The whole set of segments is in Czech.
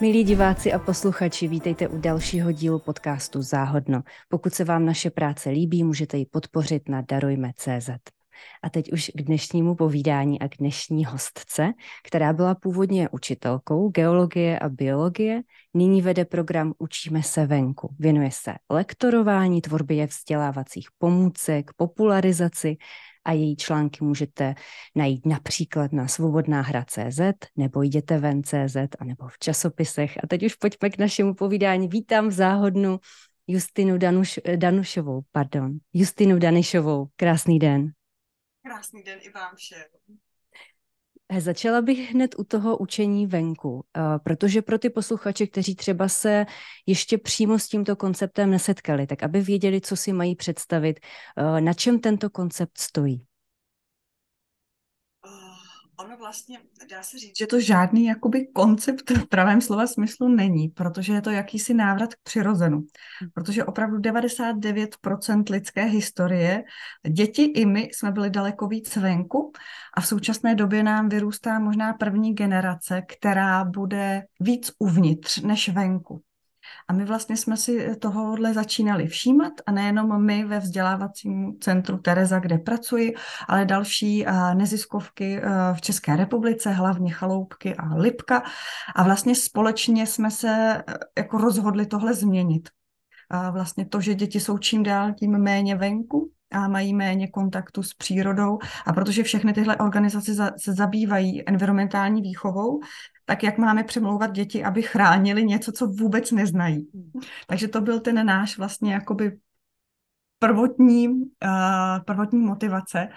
Milí diváci a posluchači, vítejte u dalšího dílu podcastu Záhodno. Pokud se vám naše práce líbí, můžete ji podpořit na darujme.cz. A teď už k dnešnímu povídání a k dnešní hostce, která byla původně učitelkou geologie a biologie, nyní vede program Učíme se venku. Věnuje se lektorování, tvorbě vzdělávacích pomůcek, popularizaci a její články můžete najít například na svobodná hra.cz nebo jděte ven.cz a nebo v časopisech. A teď už pojďme k našemu povídání. Vítám v záhodnu Justinu Danuš, Danušovou, pardon, Justinu Danišovou. Krásný den. Krásný den i vám všem. Začala bych hned u toho učení venku, eh, protože pro ty posluchače, kteří třeba se ještě přímo s tímto konceptem nesetkali, tak aby věděli, co si mají představit, eh, na čem tento koncept stojí. Ono vlastně, dá se říct, že to žádný jakoby koncept v pravém slova smyslu není, protože je to jakýsi návrat k přirozenu. Protože opravdu 99% lidské historie, děti i my jsme byli daleko víc venku a v současné době nám vyrůstá možná první generace, která bude víc uvnitř než venku. A my vlastně jsme si tohohle začínali všímat a nejenom my ve vzdělávacím centru Tereza, kde pracuji, ale další neziskovky v České republice, hlavně Chaloupky a Lipka. A vlastně společně jsme se e, jako rozhodli tohle změnit. A vlastně to, že děti jsou čím dál tím méně venku, a mají méně kontaktu s přírodou. A protože všechny tyhle organizace za, se zabývají environmentální výchovou, tak jak máme přemlouvat děti, aby chránili něco, co vůbec neznají. Takže to byl ten náš vlastně jakoby prvotní, uh, prvotní motivace.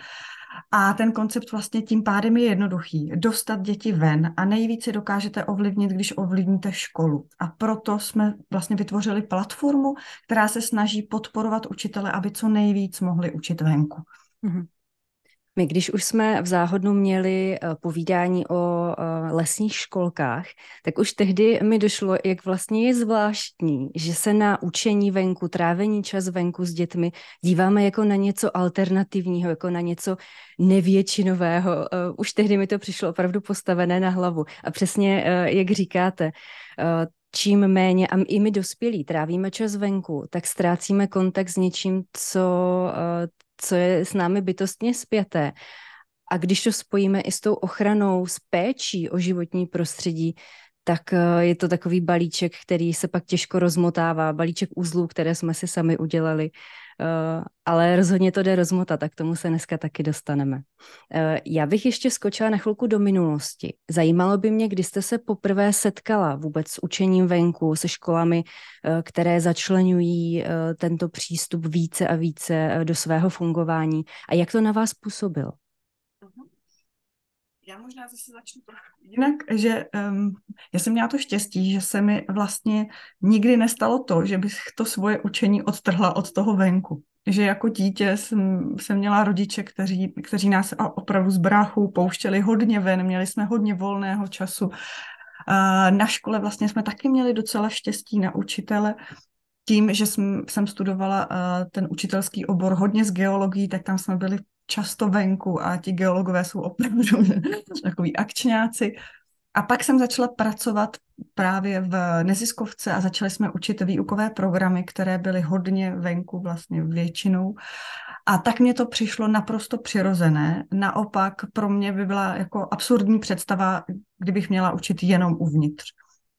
A ten koncept vlastně tím pádem je jednoduchý. Dostat děti ven a nejvíce dokážete ovlivnit, když ovlivníte školu. A proto jsme vlastně vytvořili platformu, která se snaží podporovat učitele, aby co nejvíc mohli učit venku. Mm-hmm. My, když už jsme v záhodnu měli eh, povídání o eh, lesních školkách, tak už tehdy mi došlo, jak vlastně je zvláštní, že se na učení venku, trávení čas venku s dětmi díváme jako na něco alternativního, jako na něco nevětšinového. Eh, už tehdy mi to přišlo opravdu postavené na hlavu. A přesně, jak říkáte, čím méně, a i my dospělí trávíme čas venku, tak ztrácíme kontakt s něčím, co, co je s námi bytostně spjaté. A když to spojíme i s tou ochranou, s péčí o životní prostředí, tak eh, je to takový balíček, který se pak těžko rozmotává, balíček uzlů, které jsme si sami udělali, ale rozhodně to jde rozmotat, tak tomu se dneska taky dostaneme. Eh, já bych ještě skočila na chvilku do minulosti. Zajímalo by mě, kdy jste se poprvé setkala vůbec s učením venku, se školami, které začlenují tento přístup více a více do svého fungování a jak to na vás působilo? Já možná zase začnu trochu jinak, že um, já jsem měla to štěstí, že se mi vlastně nikdy nestalo to, že bych to svoje učení odtrhla od toho venku. Že jako dítě jsem, jsem měla rodiče, kteří, kteří nás opravdu z bráchů pouštěli hodně ven, měli jsme hodně volného času. Na škole vlastně jsme taky měli docela štěstí na učitele, tím, že jsem, jsem studovala uh, ten učitelský obor hodně z geologií, tak tam jsme byli často venku a ti geologové jsou opravdu takový akčňáci. A pak jsem začala pracovat právě v neziskovce a začali jsme učit výukové programy, které byly hodně venku vlastně většinou. A tak mě to přišlo naprosto přirozené. Naopak pro mě by byla jako absurdní představa, kdybych měla učit jenom uvnitř.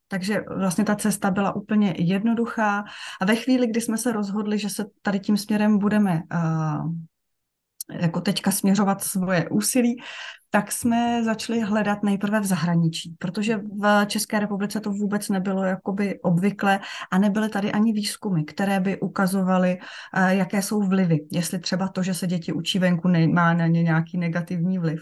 Takže vlastně ta cesta byla úplně jednoduchá a ve chvíli, kdy jsme se rozhodli, že se tady tím směrem budeme uh, jako teďka směřovat svoje úsilí, tak jsme začali hledat nejprve v zahraničí, protože v České republice to vůbec nebylo jakoby obvykle a nebyly tady ani výzkumy, které by ukazovaly, uh, jaké jsou vlivy, jestli třeba to, že se děti učí venku, má na ně nějaký negativní vliv.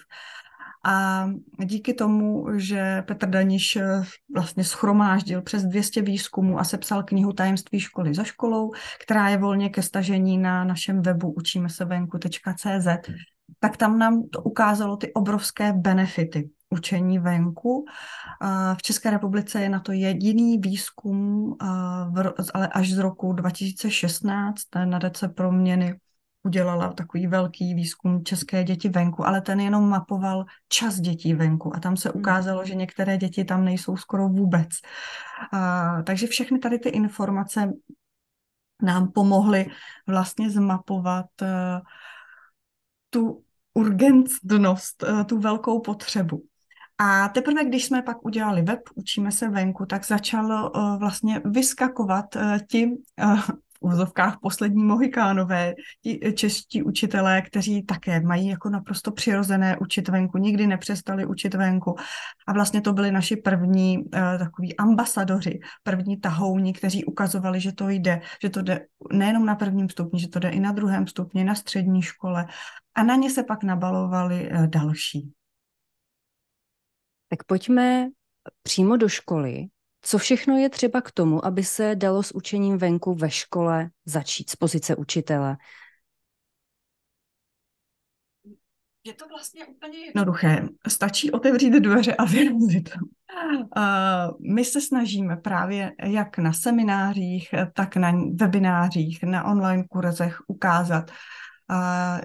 A díky tomu, že Petr Daniš eh, vlastně schromáždil přes 200 výzkumů a sepsal knihu Tajemství školy za školou, která je volně ke stažení na našem webu učíme se venku.cz, tak tam nám to ukázalo ty obrovské benefity učení venku. V České republice je na to jediný výzkum, ale až z roku 2016 na DC proměny udělala takový velký výzkum české děti venku, ale ten jenom mapoval čas dětí venku a tam se hmm. ukázalo, že některé děti tam nejsou skoro vůbec. A, takže všechny tady ty informace nám pomohly vlastně zmapovat uh, tu urgentnost, uh, tu velkou potřebu. A teprve, když jsme pak udělali web, učíme se venku, tak začalo uh, vlastně vyskakovat uh, ti uh, úzovkách poslední mohikánové, ti čeští učitelé, kteří také mají jako naprosto přirozené učit venku, nikdy nepřestali učit venku. A vlastně to byli naši první uh, takový ambasadoři, první tahouni, kteří ukazovali, že to jde, že to jde nejenom na prvním stupni, že to jde i na druhém stupni, na střední škole. A na ně se pak nabalovali uh, další. Tak pojďme přímo do školy. Co všechno je třeba k tomu, aby se dalo s učením venku ve škole začít z pozice učitele? Je to vlastně úplně jednoduché. Stačí otevřít dveře a vyrazit. My se snažíme právě jak na seminářích, tak na webinářích, na online kurzech ukázat,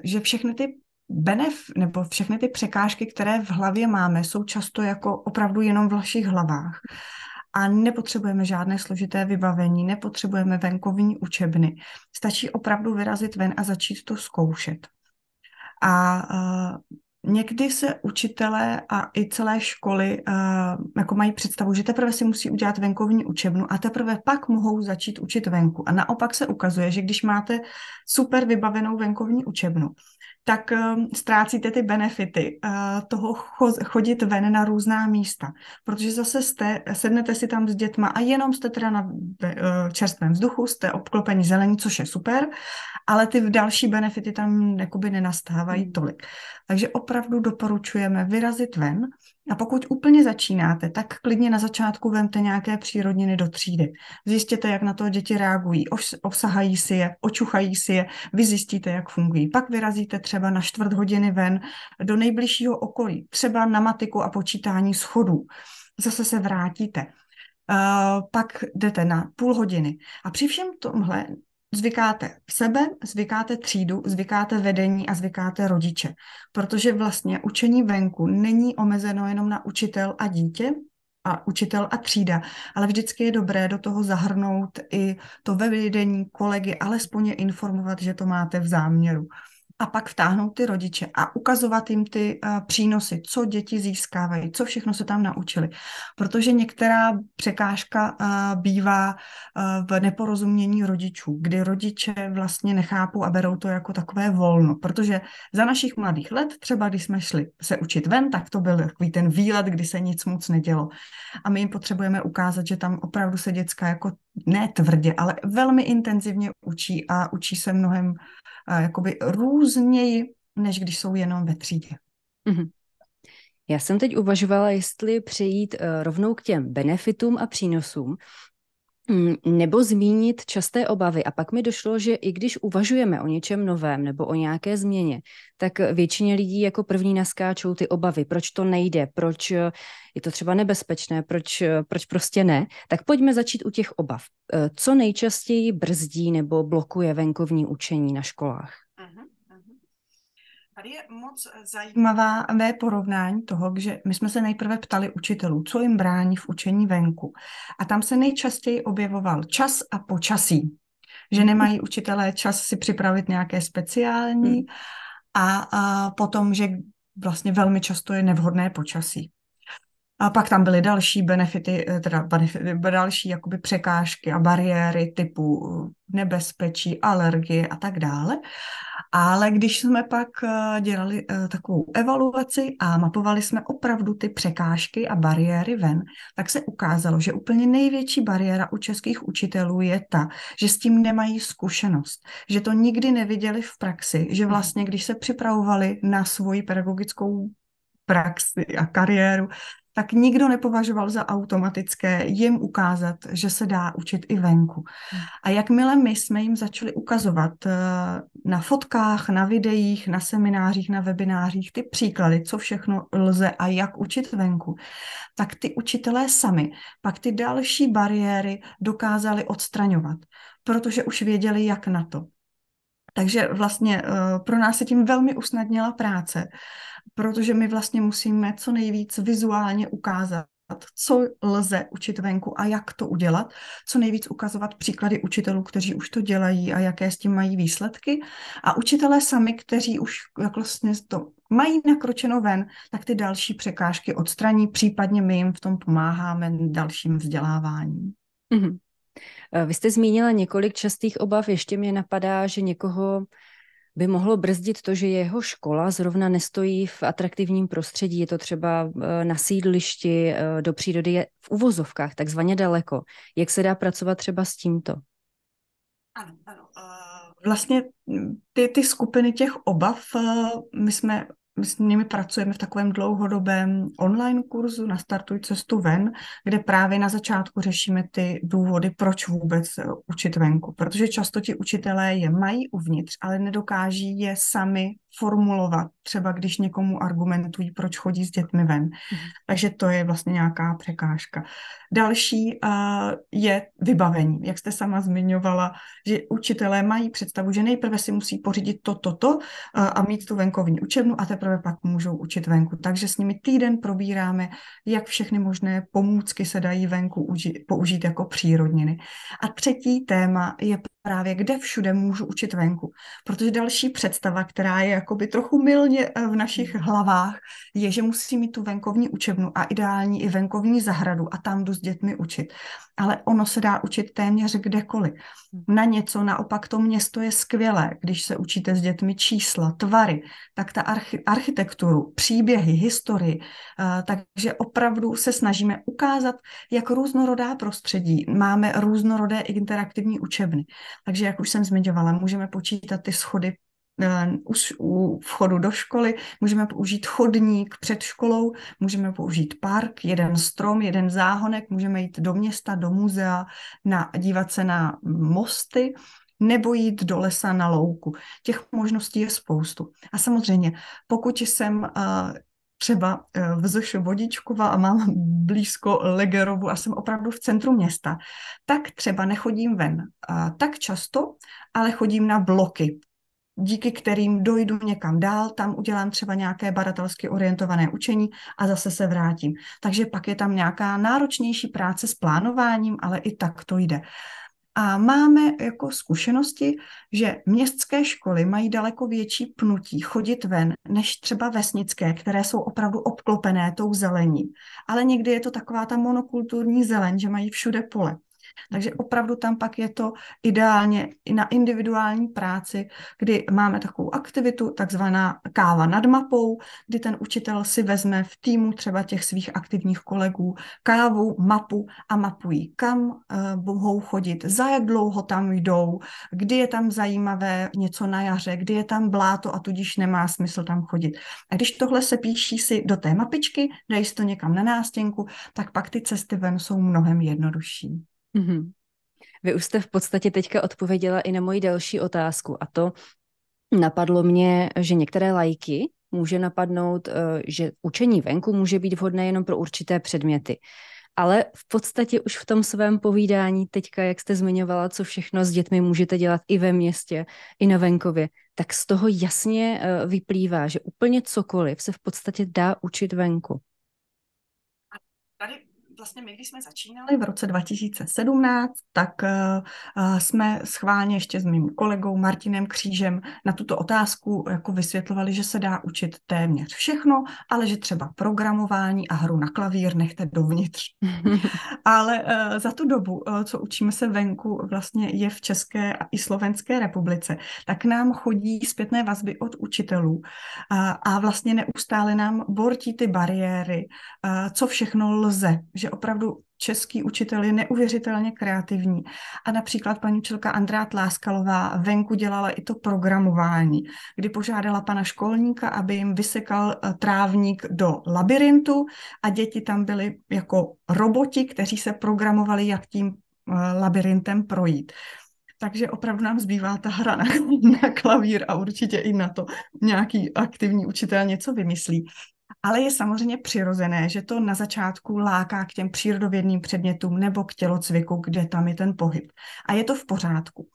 že všechny ty benef, nebo všechny ty překážky, které v hlavě máme, jsou často jako opravdu jenom v našich hlavách. A nepotřebujeme žádné složité vybavení, nepotřebujeme venkovní učebny. Stačí opravdu vyrazit ven a začít to zkoušet. A uh, někdy se učitelé a i celé školy uh, jako mají představu, že teprve si musí udělat venkovní učebnu a teprve pak mohou začít učit venku. A naopak se ukazuje, že když máte super vybavenou venkovní učebnu, tak um, ztrácíte ty benefity uh, toho cho- chodit ven na různá místa, protože zase jste, sednete si tam s dětma a jenom jste teda na uh, čerstvém vzduchu, jste obklopeni zelení, což je super, ale ty další benefity tam jakoby nenastávají hmm. tolik. Takže opravdu doporučujeme vyrazit ven a pokud úplně začínáte, tak klidně na začátku vemte nějaké přírodniny do třídy. Zjistěte, jak na to děti reagují, obsahají si je, očuchají si je, vy zjistíte, jak fungují. Pak vyrazíte třeba na čtvrt hodiny ven do nejbližšího okolí, třeba na matiku a počítání schodů. Zase se vrátíte. Uh, pak jdete na půl hodiny. A při všem tomhle zvykáte sebe, zvykáte třídu, zvykáte vedení a zvykáte rodiče. Protože vlastně učení venku není omezeno jenom na učitel a dítě, a učitel a třída, ale vždycky je dobré do toho zahrnout i to vedení kolegy, alespoň je informovat, že to máte v záměru a pak vtáhnout ty rodiče a ukazovat jim ty uh, přínosy, co děti získávají, co všechno se tam naučili. Protože některá překážka uh, bývá uh, v neporozumění rodičů, kdy rodiče vlastně nechápou a berou to jako takové volno. Protože za našich mladých let, třeba když jsme šli se učit ven, tak to byl takový ten výlet, kdy se nic moc nedělo. A my jim potřebujeme ukázat, že tam opravdu se děcka jako ne tvrdě, ale velmi intenzivně učí a učí se mnohem jakoby různěji, než když jsou jenom ve třídě. Mm-hmm. Já jsem teď uvažovala, jestli přejít uh, rovnou k těm benefitům a přínosům, nebo zmínit časté obavy. A pak mi došlo, že i když uvažujeme o něčem novém nebo o nějaké změně, tak většině lidí jako první naskáčou ty obavy, proč to nejde, proč eh, je to třeba nebezpečné, proč, eh, proč prostě ne. Tak pojďme začít u těch obav. Co nejčastěji brzdí nebo blokuje venkovní učení na školách? Tady je moc zajímavé porovnání toho, že my jsme se nejprve ptali učitelů, co jim brání v učení venku. A tam se nejčastěji objevoval čas a počasí. Že nemají učitelé čas si připravit nějaké speciální hmm. a, a potom, že vlastně velmi často je nevhodné počasí. A pak tam byly další benefity, eh, teda benefity, další jakoby překážky a bariéry typu eh, nebezpečí, alergie a tak dále. Ale když jsme pak eh, dělali takovou evaluaci a mapovali jsme opravdu ty překážky a bariéry ven, tak se ukázalo, že úplně největší bariéra u českých učitelů je ta, že s tím nemají zkušenost, že to nikdy neviděli v praxi, že vlastně, když se připravovali na svoji pedagogickou praxi a kariéru, tak nikdo nepovažoval za automatické jim ukázat, že se dá učit i venku. Hmm. A jakmile my jsme jim začali ukazovat eh, na fotkách, na videích, na seminářích, na webinářích ty příklady, co všechno lze a jak učit venku, tak ty učitelé sami pak ty další bariéry dokázali odstraňovat, protože už věděli, jak na to. Takže vlastně uh, pro nás se tím velmi usnadnila práce, protože my vlastně musíme co nejvíc vizuálně ukázat, co lze učit venku a jak to udělat, co nejvíc ukazovat příklady učitelů, kteří už to dělají a jaké s tím mají výsledky a učitelé sami, kteří už jak vlastně to mají nakročeno ven, tak ty další překážky odstraní, případně my jim v tom pomáháme dalším vzděláváním. Mm-hmm. Vy jste zmínila několik častých obav, ještě mě napadá, že někoho by mohlo brzdit to, že jeho škola zrovna nestojí v atraktivním prostředí. Je to třeba eh, na sídlišti, eh, do přírody je v uvozovkách takzvaně daleko. Jak se dá pracovat třeba s tímto? Ano, ano. Vlastně hm, ty, ty skupiny těch obav, eh, my jsme my s nimi pracujeme v takovém dlouhodobém online kurzu na Startuj cestu ven, kde právě na začátku řešíme ty důvody, proč vůbec eh, učit venku. Protože často ti učitelé je mají uvnitř, ale nedokáží je sami formulovat, třeba když někomu argumentují, proč chodí s dětmi ven. Mm. Takže to je vlastně nějaká překážka. Další uh, je vybavení. Jak jste sama zmiňovala, že učitelé mají představu, že nejprve si musí pořídit to, toto to, uh, a mít tu venkovní učebnu a teprve pak můžou učit venku. Takže s nimi týden probíráme, jak všechny možné pomůcky se dají venku užít, použít jako přírodniny. A třetí téma je právě, kde všude můžu učit venku. Protože další představa, která je jakoby trochu milně eh, v našich hmm. hlavách, je, že musí mít tu venkovní učebnu a ideální i venkovní zahradu a tam jdu s dětmi učit. Ale ono se dá učit téměř kdekoliv. Hmm. Na něco naopak to město je skvělé, když se učíte s dětmi čísla, tvary, tak ta archi- architekturu, příběhy, historii. Uh, takže opravdu se snažíme ukázat, jak různorodá prostředí. Máme různorodé interaktivní učebny. Takže, jak už jsem zmiňovala, můžeme počítat ty schody eh, u vchodu do školy, můžeme použít chodník před školou, můžeme použít park, jeden strom, jeden záhonek, můžeme jít do města, do muzea, na, dívat se na mosty, nebo jít do lesa na louku. Těch možností je spoustu. A samozřejmě, pokud jsem uh, třeba eh, v Zošu Vodičkova a mám blízko Legerovu a jsem opravdu v centru města, tak třeba nechodím ven tak často, ale chodím na bloky, díky kterým dojdu někam dál, tam udělám třeba nějaké badatelsky orientované učení a zase se vrátím. Takže pak je tam nějaká náročnější práce s plánováním, ale i tak to jde. A máme jako zkušenosti, že městské školy mají daleko větší pnutí chodit ven, než třeba vesnické, které jsou opravdu obklopené tou zelení. Ale někdy je to taková ta monokulturní zeleň, že mají všude pole. Takže opravdu tam pak je to ideálně i na individuální práci, kdy máme takovou aktivitu, takzvaná káva nad mapou, kdy ten učitel si vezme v týmu třeba těch svých aktivních kolegů kávu, mapu a mapují, kam mohou chodit, za jak dlouho tam jdou, kdy je tam zajímavé něco na jaře, kdy je tam bláto a tudíž nemá smysl tam chodit. A když tohle se píší si do té mapičky, dají si to někam na nástěnku, tak pak ty cesty ven jsou mnohem jednodušší. Mm-hmm. Vy už jste v podstatě teďka odpověděla i na moji další otázku a to napadlo mě, že některé lajky může napadnout, eh, že učení venku může být vhodné jenom pro určité předměty. Ale v podstatě už v tom svém povídání teďka, jak jste zmiňovala, co všechno s dětmi můžete dělat i ve městě, i na venkově, tak z toho jasně eh, vyplývá, že úplně cokoliv se v podstatě dá učit venku. Vlastně my, když jsme začínali v roce 2017, tak uh, jsme schválně ještě s mým kolegou Martinem Křížem na tuto otázku jako vysvětlovali, že se dá učit téměř všechno, ale že třeba programování a hru na klavír nechte dovnitř. ale uh, za tu dobu, uh, co učíme se venku, vlastně je v České a i Slovenské republice, tak nám chodí zpětné vazby od učitelů a vlastně neustále nám bortí ty bariéry, co všechno lze, že opravdu český učitel je neuvěřitelně kreativní. A například paní učitelka Andrá Tláskalová venku dělala i to programování, kdy požádala pana školníka, aby jim vysekal eh, trávník do labirintu a děti tam byly jako roboti, kteří se programovali, jak tím eh, labirintem projít. Takže opravdu nám zbývá ta hra na, na klavír a určitě i na to nějaký aktivní učitel něco vymyslí. Ale je samozřejmě přirozené, že to na začátku láká k těm přírodovědným předmětům nebo k tělocviku, kde tam je ten pohyb. A je to v pořádku.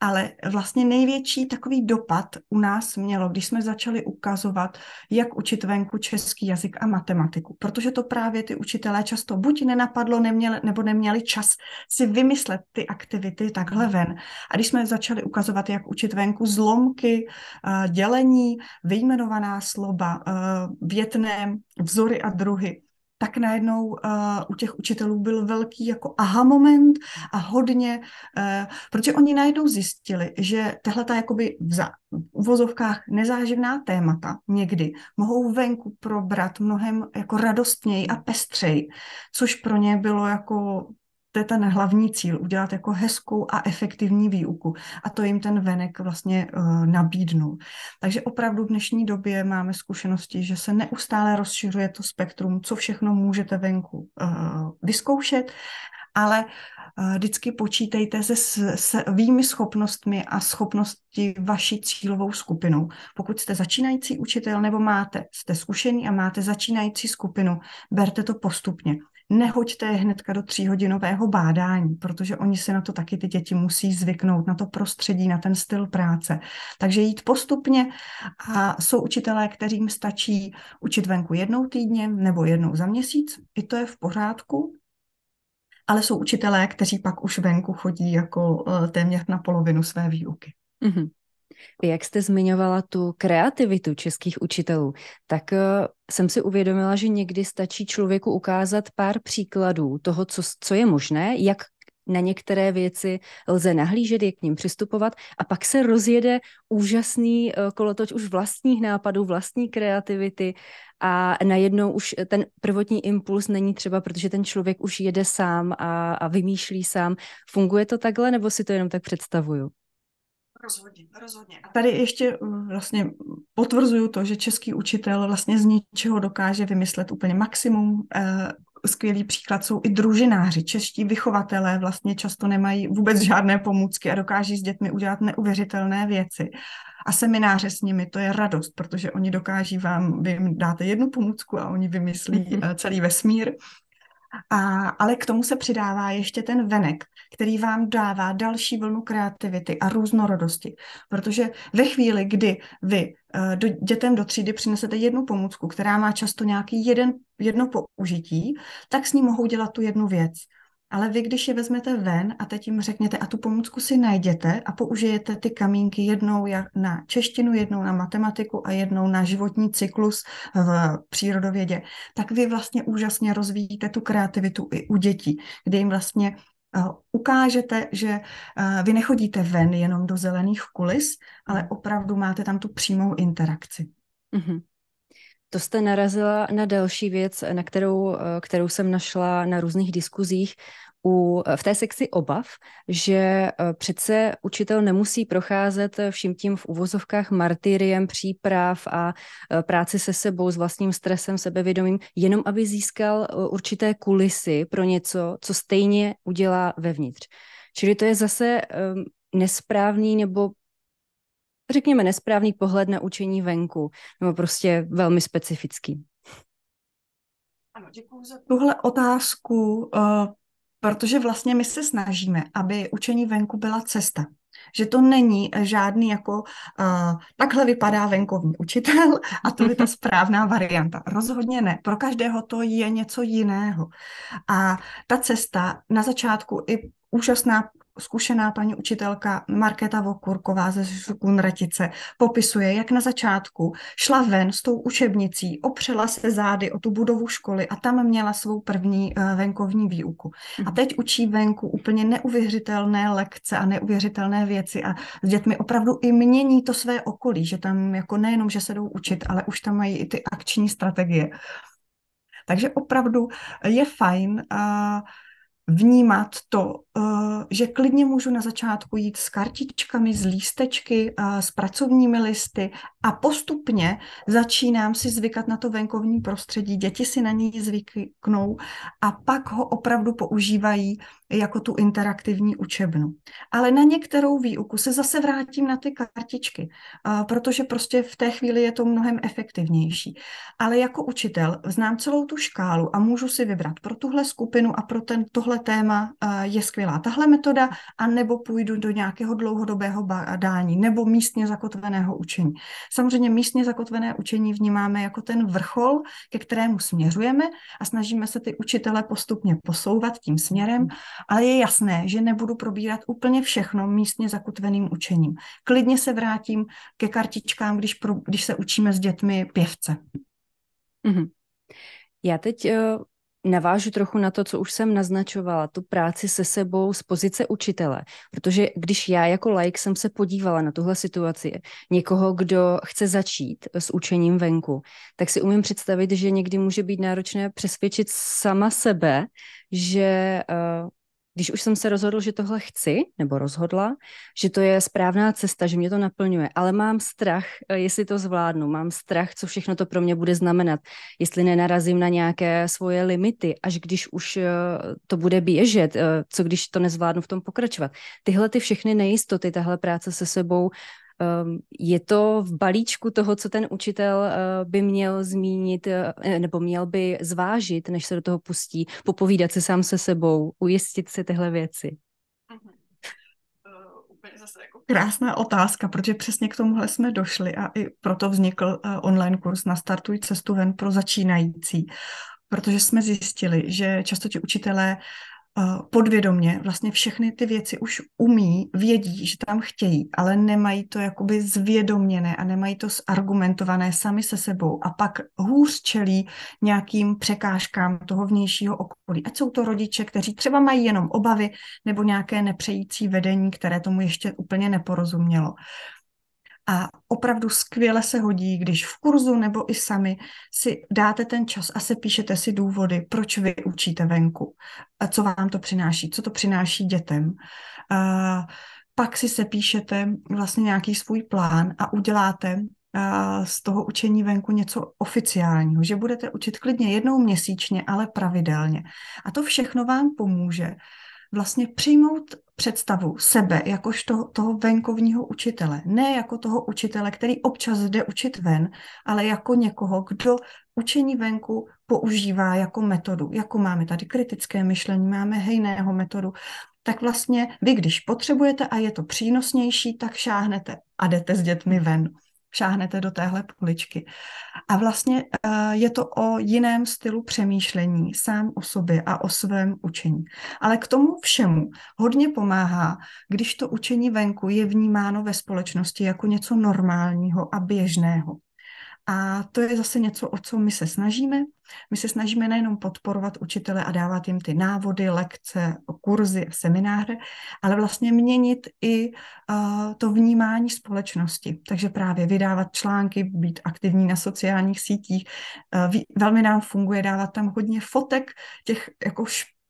Ale vlastně největší takový dopad u nás mělo, když jsme začali ukazovat, jak učit venku český jazyk a matematiku. Protože to právě ty učitelé často buď nenapadlo, neměli, nebo neměli čas si vymyslet ty aktivity takhle ven. A když jsme začali ukazovat, jak učit venku zlomky, eh, dělení, vyjmenovaná slova, eh, větné vzory a druhy, tak najednou uh, u těch učitelů byl velký jako aha moment a hodně, uh, protože oni najednou zjistili, že tahle ta jakoby v, za, uvozovkách nezáživná témata někdy mohou venku probrat mnohem jako radostněji a pestřej, což pro ně bylo jako to je ten hlavní cíl, udělat jako hezkou a efektivní výuku. A to jim ten venek vlastně uh, nabídnul. Takže opravdu v dnešní době máme zkušenosti, že se neustále rozšiřuje to spektrum, co všechno můžete venku uh, vyzkoušet, ale uh, vždycky počítejte se svými schopnostmi a schopnosti vaší cílovou skupinou. Pokud jste začínající učitel nebo máte, jste zkušený a máte začínající skupinu, berte to postupně nehoďte je hnedka do tříhodinového bádání, protože oni se na to taky ty děti musí zvyknout, na to prostředí, na ten styl práce. Takže jít postupně a jsou učitelé, kterým stačí učit venku jednou týdně nebo jednou za měsíc, i to je v pořádku, ale jsou učitelé, kteří pak už venku chodí jako eh, téměř na polovinu své výuky. Mm-hmm. Jak jste zmiňovala tu kreativitu českých učitelů, tak uh, jsem si uvědomila, že někdy stačí člověku ukázat pár příkladů toho, co, co je možné, jak na některé věci lze nahlížet, jak k ním přistupovat a pak se rozjede úžasný uh, kolotoč už vlastních nápadů, vlastní kreativity a najednou už ten prvotní impuls není třeba, protože ten člověk už jede sám a, a vymýšlí sám. Funguje to takhle, nebo si to jenom tak představuju? Rozhodně, rozhodně. A tady ještě mm, vlastně potvrzuju to, že český učitel vlastně z ničeho dokáže vymyslet úplně maximum. Eh, skvělý příklad jsou i družináři. Čeští vychovatelé vlastně často nemají vůbec žádné pomůcky a dokáží s dětmi udělat neuvěřitelné věci. A semináře s nimi, to je radost, protože oni dokáží vám, vy jim dáte jednu pomůcku a oni vymyslí mm-hmm. celý vesmír. A, ale k tomu se přidává ještě ten venek, který vám dává další vlnu kreativity a různorodosti. Protože ve chvíli, kdy vy uh, do, dětem do třídy přinesete jednu pomůcku, která má často nějaký jeden, jedno použití, tak s ní mohou dělat tu jednu věc. Ale vy, když je vezmete ven a teď jim řekněte a tu pomůcku si najděte a použijete ty kamínky jednou na češtinu, jednou na matematiku a jednou na životní cyklus v přírodovědě, tak vy vlastně úžasně rozvíjíte tu kreativitu i u dětí, kdy jim vlastně eh, ukážete, že eh, vy nechodíte ven jenom do zelených kulis, ale opravdu máte tam tu přímou interakci. Mm-hmm. To jste narazila na další věc, na kterou, eh, kterou jsem našla na různých diskuzích u, v té sekci obav, že eh, přece učitel nemusí procházet vším tím v uvozovkách martyriem příprav a eh, práci se sebou, s vlastním stresem, sebevědomím, jenom aby získal určité kulisy pro něco, co stejně udělá vevnitř. Čili to je zase nesprávný nebo řekněme, nesprávný pohled na učení venku, nebo prostě velmi specifický. Ano, děkuji za tuhle otázku, protože vlastně my se snažíme, aby učení venku byla cesta. Že to není žádný jako uh, takhle vypadá venkovní učitel a to je ta správná varianta. Rozhodně ne. Pro každého to je něco jiného. A ta cesta na začátku i úžasná zkušená paní učitelka Markéta Vokurková ze Kunratice popisuje, jak na začátku šla ven s tou učebnicí, opřela se zády o tu budovu školy a tam měla svou první eh, venkovní výuku. A mhm. teď učí venku úplně neuvěřitelné lekce a neuvěřitelné věci a s dětmi opravdu i mění to své okolí, že tam jako nejenom, že se jdou učit, ale už tam mají i ty akční strategie. Takže opravdu je fajn uh, vnímat to, eh, že klidně můžu na začátku jít s kartičkami, s lístečky, s pracovními listy a postupně začínám si zvykat na to venkovní prostředí, děti si na něj zvyknou a pak ho opravdu používají jako tu interaktivní učebnu. Ale na některou výuku se zase vrátím na ty kartičky, protože prostě v té chvíli je to mnohem efektivnější. Ale jako učitel znám celou tu škálu a můžu si vybrat pro tuhle skupinu a pro ten, tohle téma je skvělá tahle metoda, a nebo půjdu do nějakého dlouhodobého bádání nebo místně zakotveného učení. Samozřejmě místně zakotvené učení vnímáme jako ten vrchol, ke kterému směřujeme a snažíme se ty učitele postupně posouvat tím směrem, ale je jasné, že nebudu probírat úplně všechno místně zakotveným učením. Klidně se vrátím ke kartičkám, když, pro, když se učíme s dětmi pěvce. Mm-hmm. Já teď uh, navážu trochu na to, co už jsem naznačovala, tu práci se sebou z pozice učitele. Protože když já jako like jsem se podívala na tuhle situaci někoho, kdo chce začít s učením venku, tak si umím představit, že někdy může být náročné přesvědčit sama sebe, že uh, když už jsem se rozhodl, že tohle chci, nebo rozhodla, že to je správná cesta, že mě to naplňuje, ale mám strach, eh, jestli to zvládnu, mám strach, co všechno to pro mě bude znamenat, jestli nenarazím na nějaké svoje limity, až když už eh, to bude běžet, eh, co když to nezvládnu v tom pokračovat. Tyhle ty všechny nejistoty, tahle práce se sebou je to v balíčku toho, co ten učitel eh, by měl zmínit eh, nebo měl by zvážit, než se do toho pustí, popovídat se sám se sebou, ujistit si tyhle věci? Mhm. Eh, zase jako krásná otázka, protože přesně k tomuhle jsme došli a i proto vznikl online kurz na Startuj cestu ven pro začínající, protože jsme zjistili, že často ti učitelé podvědomně vlastně všechny ty věci už umí, vědí, že tam chtějí, ale nemají to jakoby zvědoměné a nemají to zargumentované sami se sebou a pak hůř čelí nějakým překážkám toho vnějšího okolí. Ať jsou to rodiče, kteří třeba mají jenom obavy nebo nějaké nepřející vedení, které tomu ještě úplně neporozumělo. A opravdu skvěle se hodí, když v kurzu nebo i sami si dáte ten čas a se píšete si důvody, proč vy učíte venku, co vám to přináší, co to přináší dětem. A pak si se píšete vlastně nějaký svůj plán a uděláte z toho učení venku něco oficiálního, že budete učit klidně jednou měsíčně, ale pravidelně. A to všechno vám pomůže vlastně přijmout představu sebe jakožto toho venkovního učitele. Ne jako toho učitele, který občas jde učit ven, ale jako někoho, kdo učení venku používá jako metodu. Jako máme tady kritické myšlení, máme hejného metodu, tak vlastně vy, když potřebujete a je to přínosnější, tak šáhnete a jdete s dětmi ven šáhnete do téhle poličky. A vlastně eh, je to o jiném stylu přemýšlení sám o sobě a o svém učení. Ale k tomu všemu hodně pomáhá, když to učení venku je vnímáno ve společnosti jako něco normálního a běžného. A to je zase něco, o co my se snažíme. My se snažíme nejenom podporovat učitele a dávat jim ty návody, lekce, kurzy, semináře, ale vlastně měnit i uh, to vnímání společnosti. Takže právě vydávat články, být aktivní na sociálních sítích. Uh, velmi nám funguje dávat tam hodně fotek těch jako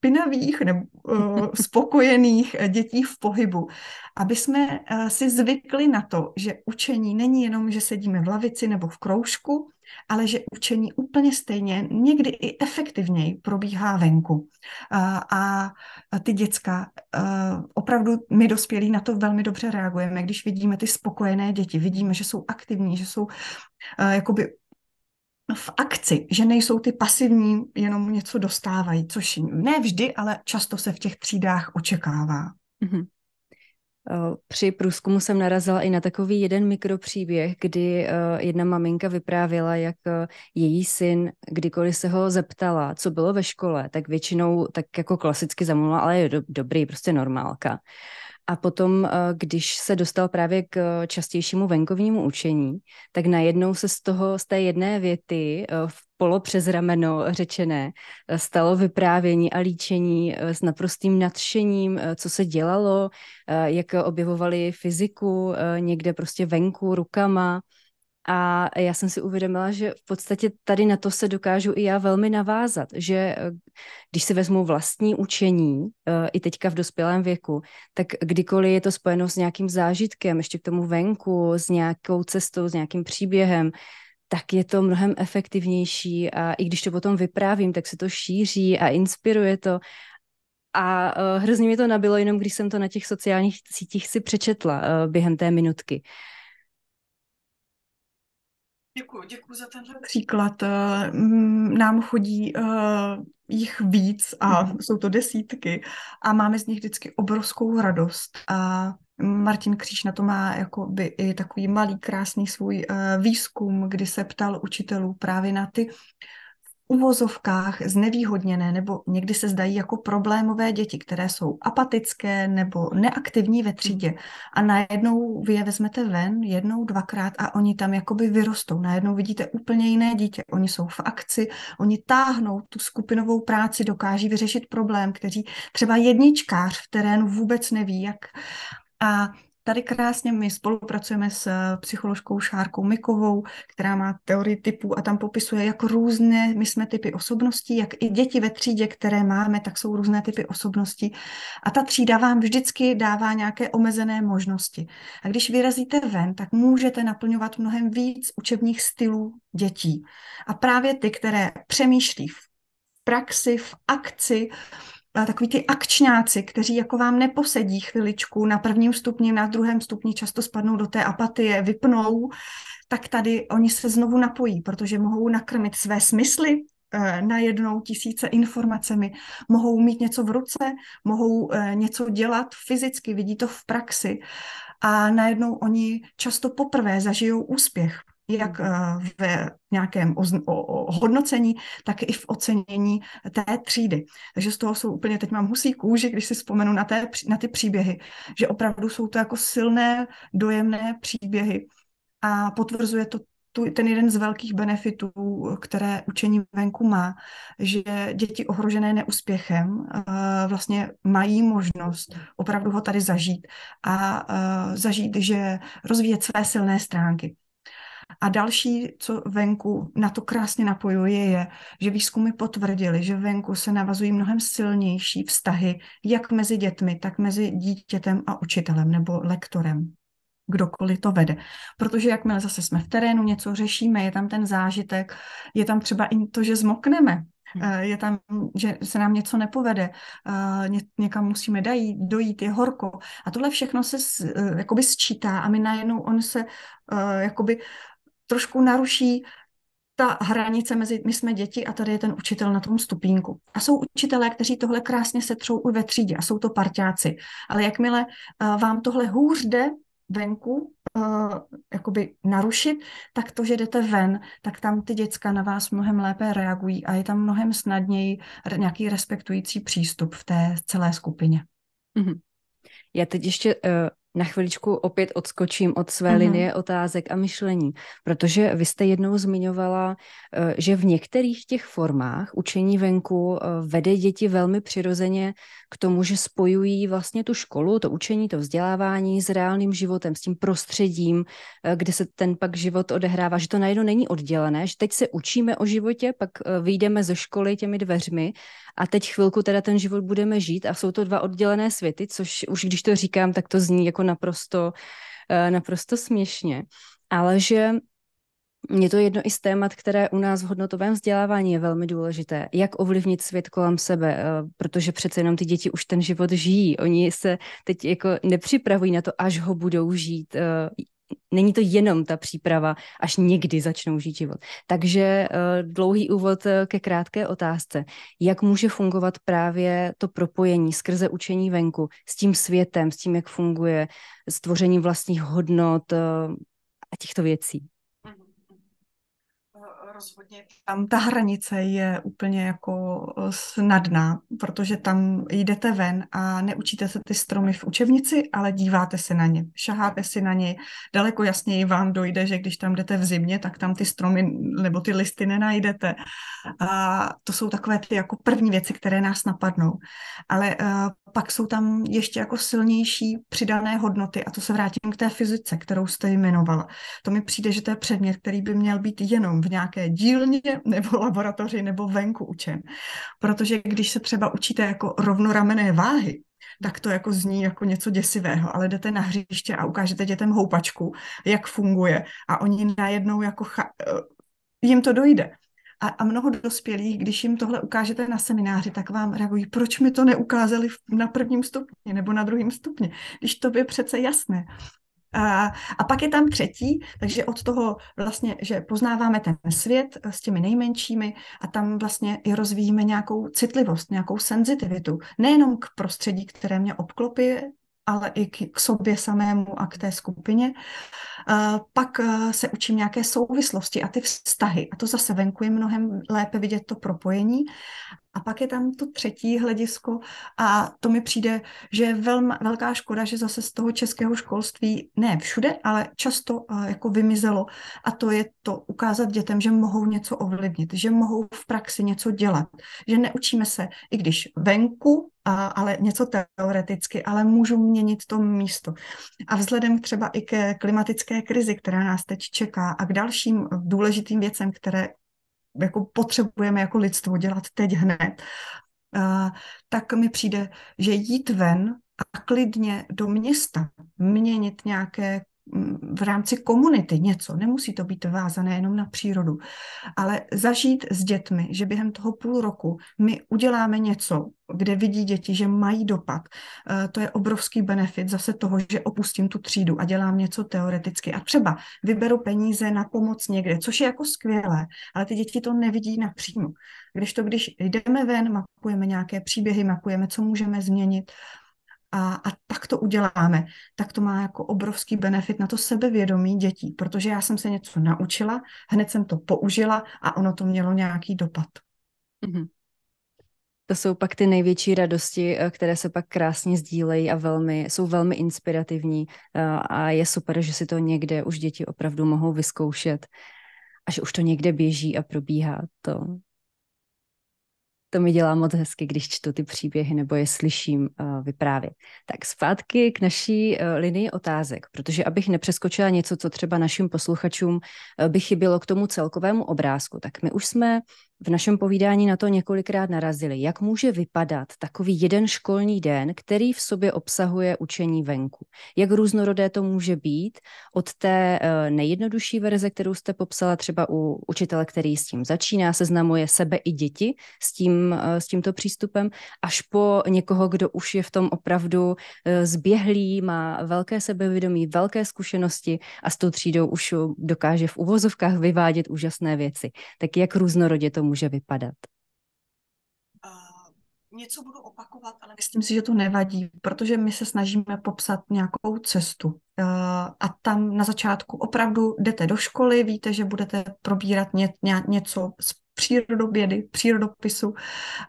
špinavých nebo uh, spokojených dětí v pohybu, aby jsme uh, si zvykli na to, že učení není jenom, že sedíme v lavici nebo v kroužku, ale že učení úplně stejně, někdy i efektivněji probíhá venku. A ty děcka, opravdu my dospělí na to velmi dobře reagujeme, když vidíme ty spokojené děti, vidíme, že jsou aktivní, že jsou jakoby v akci, že nejsou ty pasivní, jenom něco dostávají, což ne vždy, ale často se v těch třídách očekává. Mm-hmm. Při průzkumu jsem narazila i na takový jeden mikropříběh, kdy jedna maminka vyprávěla, jak její syn, kdykoliv se ho zeptala, co bylo ve škole, tak většinou tak jako klasicky zamluvila, ale je do, dobrý, prostě normálka. A potom, eh, když se dostal právě k častějšímu venkovnímu učení, tak najednou se z toho, z té jedné věty eh, v polo přes rameno řečené eh, stalo vyprávění a líčení s naprostým nadšením, co se dělalo, jak objevovali fyziku někde prostě venku rukama, a já jsem si uvědomila, že v podstatě tady na to se dokážu i já velmi navázat, že eh, když si vezmu vlastní učení, eh, i teďka v dospělém věku, tak kdykoliv je to spojeno s nějakým zážitkem, ještě k tomu venku, s nějakou cestou, s nějakým příběhem, tak je to mnohem efektivnější a i když to potom vyprávím, tak se to šíří a inspiruje to a uh, hrozně mi to nabilo, jenom když jsem to na těch sociálních sítích si přečetla během té minutky. Děkuji, děkuji za tenhle příklad. Nám chodí jich víc a mm. jsou to desítky a máme z nich vždycky obrovskou radost a Martin Kříž na to má jako by i takový malý, krásný svůj výzkum, kdy se ptal učitelů právě na ty uvozovkách znevýhodněné nebo někdy se zdají jako problémové děti, které jsou apatické nebo neaktivní ve třídě a najednou vy je vezmete ven jednou, dvakrát a oni tam jakoby vyrostou. Najednou vidíte úplně jiné dítě. Oni jsou v akci, oni táhnou tu skupinovou práci, dokáží vyřešit problém, kteří třeba jedničkář v terénu vůbec neví, jak a Tady krásně my spolupracujeme s eh, psycholožkou Šárkou Mikovou, která má teorii typů a tam popisuje, jak různé my jsme typy osobností, jak i děti ve třídě, které máme, tak jsou různé typy osobností. A ta třída vám vždycky dává nějaké omezené možnosti. A když vyrazíte ven, tak můžete naplňovat mnohem víc učebních stylů dětí. A právě ty, které přemýšlí v praxi, v akci, takový ty akčňáci, kteří jako vám neposedí chviličku na prvním stupni, na druhém stupni často spadnou do té apatie, vypnou, tak tady oni se znovu napojí, protože mohou nakrmit své smysly, eh, najednou tisíce informacemi, mohou mít něco v ruce, mohou eh, něco dělat fyzicky, vidí to v praxi a najednou oni často poprvé zažijou úspěch jak hmm. eh, v nějakém hodnocení, tak i v ocenění té třídy. Takže z toho jsou úplně, teď mám husí kůži, když si vzpomenu na, té, na ty příběhy, že opravdu jsou to jako silné, dojemné příběhy a potvrzuje to tu, ten jeden z velkých benefitů, které učení venku má, že děti ohrožené neúspěchem uh, vlastně mají možnost opravdu ho tady zažít a uh, zažít, že rozvíjet své silné stránky. A další, co venku na to krásně napojuje, je, že výzkumy potvrdili, že venku se navazují mnohem silnější vztahy, jak mezi dětmi, tak mezi dítětem a učitelem nebo lektorem kdokoliv to vede. Protože jakmile zase jsme v terénu, něco řešíme, je tam ten zážitek, je tam třeba i to, že zmokneme, hm. eh, je tam, že se nám něco nepovede, eh, ně, někam musíme dojít, dojít, je horko. A tohle všechno se eh, jakoby sčítá a my najednou on se jakoby trošku naruší ta hranice mezi my jsme děti a tady je ten učitel na tom stupínku. A jsou učitelé, kteří tohle krásně setřou i ve třídě a jsou to parťáci. Ale jakmile uh, vám tohle hůř jde venku, uh, jakoby narušit, tak to, že jdete ven, tak tam ty děcka na vás mnohem lépe reagují a je tam mnohem snadněji nějaký respektující přístup v té celé skupině. Mm-hmm. Já teď ještě uh, na chviličku opět odskočím od své uh-huh. linie otázek a myšlení, protože vy jste jednou zmiňovala, eh, že v některých těch formách učení venku eh, vede děti velmi přirozeně k tomu, že spojují vlastně tu školu, to učení, to vzdělávání s reálným životem, s tím prostředím, eh, kde se ten pak život odehrává, že to najednou není oddělené, že teď se učíme o životě, pak vyjdeme ze školy těmi dveřmi a teď chvilku teda ten život budeme žít a jsou to dva oddělené světy, což už když to říkám, tak to zní jako naprosto, eh, naprosto směšně. Ale že je to jedno i z témat, které u nás v hodnotovém vzdělávání je velmi důležité. Jak ovlivnit svět kolem sebe, eh, protože přece jenom ty děti už ten život žijí. Oni se teď jako nepřipravují na to, až ho budou žít. Eh, není to jenom ta příprava, až někdy začnou žít život. Takže uh, dlouhý úvod eh, ke krátké otázce. Jak může fungovat právě to propojení skrze učení venku s tím světem, s tím, jak funguje stvoření vlastních hodnot uh, a těchto věcí? Rozhodně tam ta hranice je úplně jako eh, snadná, protože tam jdete ven a neučíte se ty stromy v učebnici, ale díváte se na ně, šaháte si na ně. Daleko jasněji vám dojde, že když tam jdete v zimě, tak tam ty stromy nebo ty listy nenajdete. A to jsou takové ty jako první věci, které nás napadnou. Ale uh, pak jsou tam ještě jako silnější přidané hodnoty a to se vrátím k té fyzice, kterou jste jmenovala. To mi přijde, že to je předmět, který by měl být jenom v nějaké dílně nebo laboratoři nebo venku učen. Protože když se třeba učíte jako rovnoramené váhy, tak to jako zní jako něco děsivého, ale jdete na hřiště a ukážete dětem houpačku, jak funguje a oni najednou jako cha- eh, jim to dojde. A, a mnoho dospělých, když jim tohle ukážete na semináři, tak vám reagují, proč mi to neukázali na prvním stupni nebo na druhém stupni, když to je přece jasné. A, a pak je tam třetí, takže od toho vlastně, že poznáváme ten svět s těmi nejmenšími a tam vlastně i rozvíjíme nějakou citlivost, nějakou senzitivitu. Nejenom k prostředí, které mě obklopuje, ale i k, k sobě samému a k té skupině. Uh, pak uh, se učím nějaké souvislosti a ty vztahy. A to zase venku je mnohem lépe vidět to propojení. A pak je tam to třetí hledisko a to mi přijde, že je velmi, velká škoda, že zase z toho českého školství ne všude, ale často uh, jako vymizelo a to je to ukázat dětem, že mohou něco ovlivnit, že mohou v praxi něco dělat, že neučíme se, i když venku, a, ale něco teoreticky, ale můžu měnit to místo. A vzhledem třeba i ke klimatické krizi, která nás teď čeká a k dalším důležitým věcem, které jako potřebujeme jako lidstvo dělat teď hned, uh, tak mi přijde, že jít ven a klidně do města měnit nějaké v rámci komunity něco, nemusí to být vázané jenom na přírodu, ale zažít s dětmi, že během toho půl roku my uděláme něco, kde vidí děti, že mají dopad. Eh, to je obrovský benefit zase toho, že opustím tu třídu a dělám něco teoreticky. A třeba vyberu peníze na pomoc někde, což je jako skvělé, ale ty děti to nevidí napřímo. Když to, když jdeme ven, mapujeme nějaké příběhy, mapujeme, co můžeme změnit, a, a tak to uděláme, tak to má jako obrovský benefit na to sebevědomí dětí, protože já jsem se něco naučila, hned jsem to použila a ono to mělo nějaký dopad. Mm-hmm. To jsou pak ty největší radosti, eh, které se pak krásně sdílejí a velmi, jsou velmi inspirativní eh, a je super, že si to někde už děti opravdu mohou vyzkoušet a že už to někde běží a probíhá. To, to mi dělá moc hezky, když čtu ty příběhy nebo je slyším uh, vyprávět. Tak zpátky k naší uh, linii otázek, protože abych nepřeskočila něco, co třeba našim posluchačům uh, by chybělo k tomu celkovému obrázku, tak my už jsme v našem povídání na to několikrát narazili. Jak může vypadat takový jeden školní den, který v sobě obsahuje učení venku? Jak různorodé to může být od té eh, nejjednodušší verze, kterou jste popsala třeba u učitele, který s tím začíná, seznamuje sebe i děti s, tím, eh, s tímto přístupem, až po někoho, kdo už je v tom opravdu eh, zběhlý, má velké sebevědomí, velké zkušenosti a s tou třídou už dokáže v uvozovkách vyvádět úžasné věci. Tak jak různorodě to může vypadat? něco budu opakovat, ale myslím si, že to nevadí, protože my se snažíme popsat nějakou cestu. a tam na začátku opravdu jdete do školy, víte, že budete probírat ně, ně, něco z přírodobědy, přírodopisu,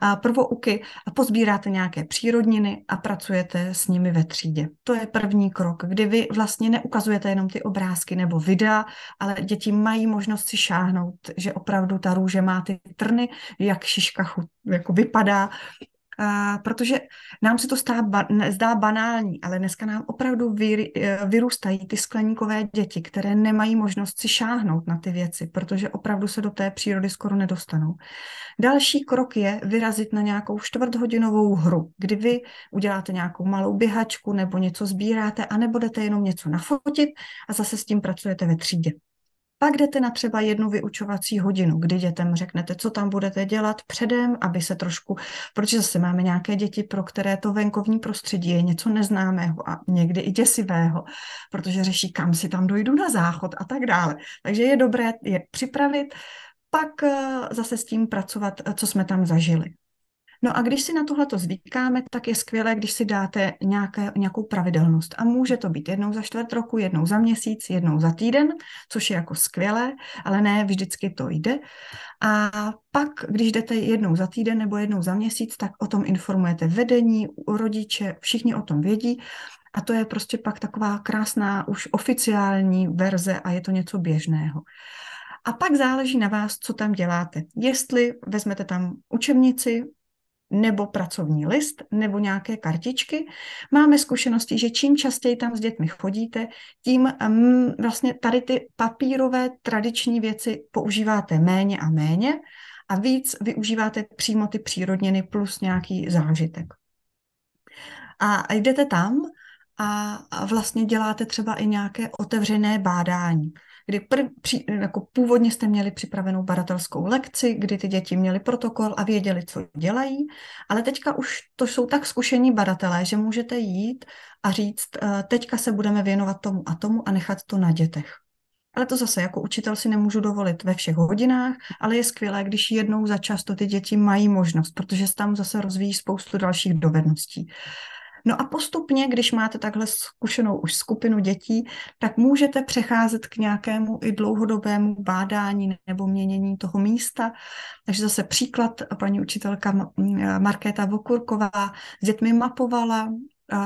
a prvouky a pozbíráte nějaké přírodniny a pracujete s nimi ve třídě. To je první krok, kdy vy vlastně neukazujete jenom ty obrázky nebo videa, ale děti mají možnost si šáhnout, že opravdu ta růže má ty trny, jak šiška chut, jako vypadá Uh, protože nám se to stá, ba, zdá banální, ale dneska nám opravdu vy, e, vyrůstají ty skleníkové děti, které nemají možnost si šáhnout na ty věci, protože opravdu se do té přírody skoro nedostanou. Další krok je vyrazit na nějakou čtvrthodinovou hru, kdy vy uděláte nějakou malou běhačku nebo něco sbíráte a nebudete jenom něco nafotit a zase s tím pracujete ve třídě. Pak jdete na třeba jednu vyučovací hodinu, kdy dětem řeknete, co tam budete dělat předem, aby se trošku, protože zase máme nějaké děti, pro které to venkovní prostředí je něco neznámého a někdy i děsivého, protože řeší, kam si tam dojdu na záchod a tak dále. Takže je dobré je připravit, pak eh, zase s tím pracovat, eh, co jsme tam zažili. No a když si na tohle to zvykáme, tak je skvělé, když si dáte nějaké, nějakou pravidelnost. A může to být jednou za čtvrt roku, jednou za měsíc, jednou za týden, což je jako skvělé, ale ne vždycky to jde. A pak, když jdete jednou za týden nebo jednou za měsíc, tak o tom informujete vedení, rodiče, všichni o tom vědí. A to je prostě pak taková krásná už oficiální verze a je to něco běžného. A pak záleží na vás, co tam děláte. Jestli vezmete tam učebnici, nebo pracovní list, nebo nějaké kartičky. Máme zkušenosti, že čím častěji tam s dětmi chodíte, tím um, vlastně tady ty papírové tradiční věci používáte méně a méně a víc využíváte přímo ty přírodniny plus nějaký zážitek. A jdete tam a vlastně děláte třeba i nějaké otevřené bádání. Kdy prv, při, jako původně jste měli připravenou badatelskou lekci, kdy ty děti měli protokol a věděli, co dělají, ale teďka už to jsou tak zkušení badatelé, že můžete jít a říct, eh, teďka se budeme věnovat tomu a tomu a nechat to na dětech. Ale to zase jako učitel si nemůžu dovolit ve všech hodinách, ale je skvělé, když jednou za čas to ty děti mají možnost, protože tam zase rozvíjí spoustu dalších dovedností. No a postupně, když máte takhle zkušenou už skupinu dětí, tak můžete přecházet k nějakému i dlouhodobému bádání nebo měnění toho místa. Takže zase příklad, paní učitelka Markéta Vokurková s dětmi mapovala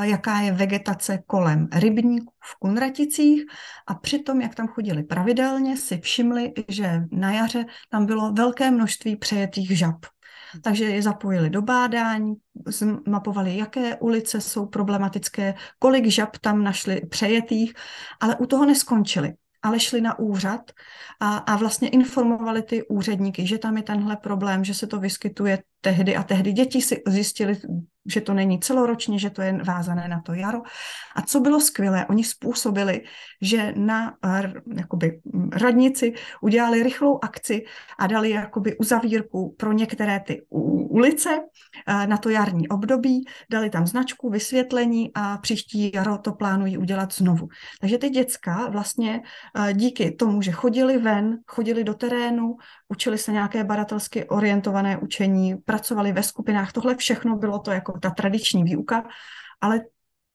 jaká je vegetace kolem rybníků v Kunraticích a přitom, jak tam chodili pravidelně, si všimli, že na jaře tam bylo velké množství přejetých žab. Takže je zapojili do bádání, mapovali, jaké ulice jsou problematické, kolik žab tam našli přejetých, ale u toho neskončili ale šli na úřad a, a vlastně informovali ty úředníky, že tam je tenhle problém, že se to vyskytuje tehdy a tehdy. Děti si zjistili že to není celoročně, že to je vázané na to jaro. A co bylo skvělé, oni způsobili, že na jakoby, radnici udělali rychlou akci a dali jakoby uzavírku pro některé ty ulice na to jarní období, dali tam značku, vysvětlení a příští jaro to plánují udělat znovu. Takže ty děcka vlastně díky tomu, že chodili ven, chodili do terénu, učili se nějaké badatelsky orientované učení, pracovali ve skupinách, tohle všechno bylo to jako ta tradiční výuka, ale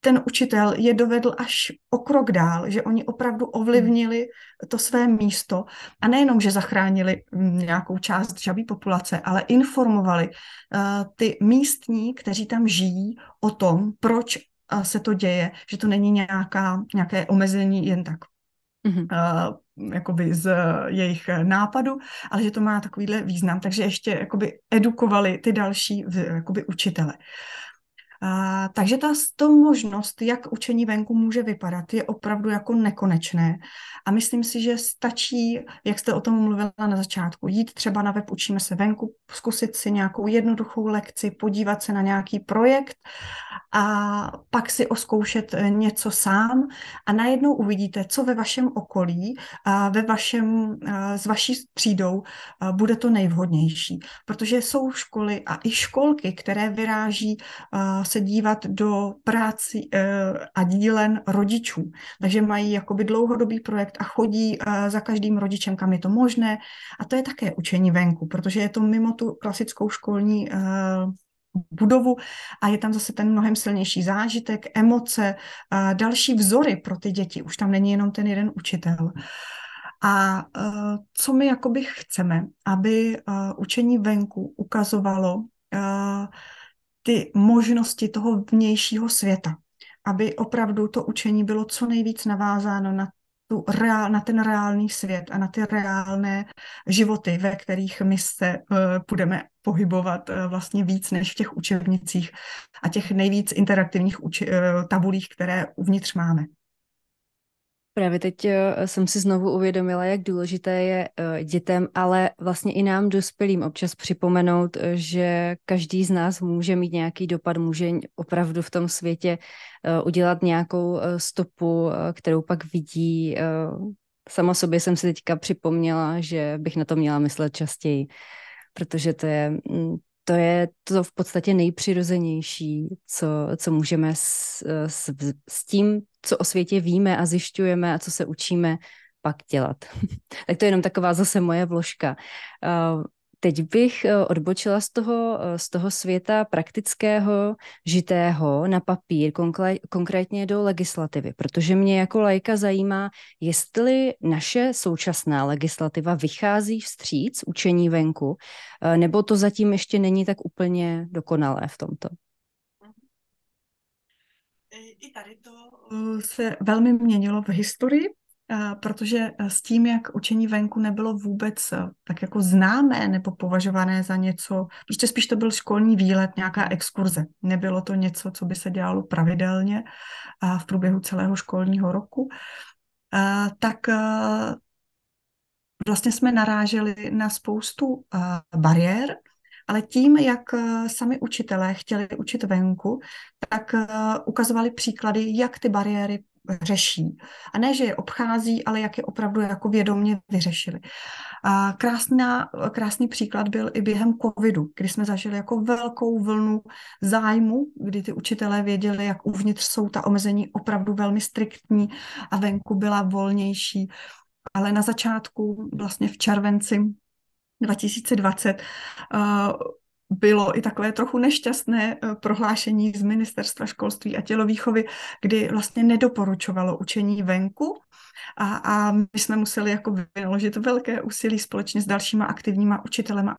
ten učitel je dovedl až o krok dál, že oni opravdu ovlivnili to své místo a nejenom, že zachránili mm, nějakou část žabí populace, ale informovali uh, ty místní, kteří tam žijí, o tom, proč uh, se to děje, že to není nějaká, nějaké omezení jen tak. Mm-hmm. Uh, jakoby z jejich nápadu, ale že to má takovýhle význam, takže ještě jakoby edukovali ty další jakoby učitele. A, takže ta to možnost, jak učení venku může vypadat, je opravdu jako nekonečné. A myslím si, že stačí, jak jste o tom mluvila na začátku, jít třeba na web Učíme se venku, zkusit si nějakou jednoduchou lekci, podívat se na nějaký projekt a pak si oskoušet eh, něco sám a najednou uvidíte, co ve vašem okolí, a ve vašem, eh, s vaší třídou eh, bude to nejvhodnější. Protože jsou školy a i školky, které vyráží se dívat do práci a dílen rodičů. Takže mají jakoby dlouhodobý projekt a chodí za každým rodičem, kam je to možné. A to je také učení venku, protože je to mimo tu klasickou školní budovu a je tam zase ten mnohem silnější zážitek, emoce, další vzory pro ty děti. Už tam není jenom ten jeden učitel. A co my jakoby chceme, aby učení venku ukazovalo ty možnosti toho vnějšího světa, aby opravdu to učení bylo co nejvíc navázáno na tu reál, na ten reálný svět a na ty reálné životy, ve kterých my se uh, budeme pohybovat uh, vlastně víc než v těch učebnicích a těch nejvíc interaktivních uči- uh, tabulích, které uvnitř máme. Právě teď eh, jsem si znovu uvědomila, jak důležité je eh, dětem, ale vlastně i nám dospělým občas připomenout, eh, že každý z nás může mít nějaký dopad, může opravdu v tom světě udělat nějakou stopu, kterou pak vidí. Sama sobě jsem si teďka připomněla, že bych na to měla myslet častěji, protože to je mm, to je to v podstatě nejpřirozenější, co, co můžeme s, s, s tím, co o světě víme a zjišťujeme a co se učíme, pak dělat. tak to je jenom taková zase moje vložka. Uh, Teď bych eh, odbočila z toho, eh, z toho světa praktického, žitého na papír, konkrétně do legislativy, protože mě jako lajka zajímá, jestli naše současná legislativa vychází vstříc učení venku, eh, nebo to zatím ještě není tak úplně dokonalé v tomto. I tady to se velmi měnilo v historii, protože s tím, jak učení venku nebylo vůbec eh, tak jako známé nebo považované za něco, prostě spíš to byl školní výlet, nějaká exkurze. Nebylo to něco, co by se dělalo pravidelně v průběhu celého školního roku, tak eh, vlastně jsme naráželi na spoustu eh, bariér, ale tím, jak sami učitelé chtěli učit venku, tak ukazovali příklady, jak ty bariéry řeší. A ne, že je obchází, ale jak je opravdu jako vědomě vyřešili. A krásná, krásný příklad byl i během covidu, kdy jsme zažili jako velkou vlnu zájmu, kdy ty učitelé věděli, jak uvnitř jsou ta omezení opravdu velmi striktní a venku byla volnější. Ale na začátku, vlastně v červenci 2020, bylo i takové trochu nešťastné eh, prohlášení z ministerstva školství a tělovýchovy, kdy vlastně nedoporučovalo učení venku. A, a my jsme museli jako vynaložit velké úsilí společně s dalšíma aktivníma učitelema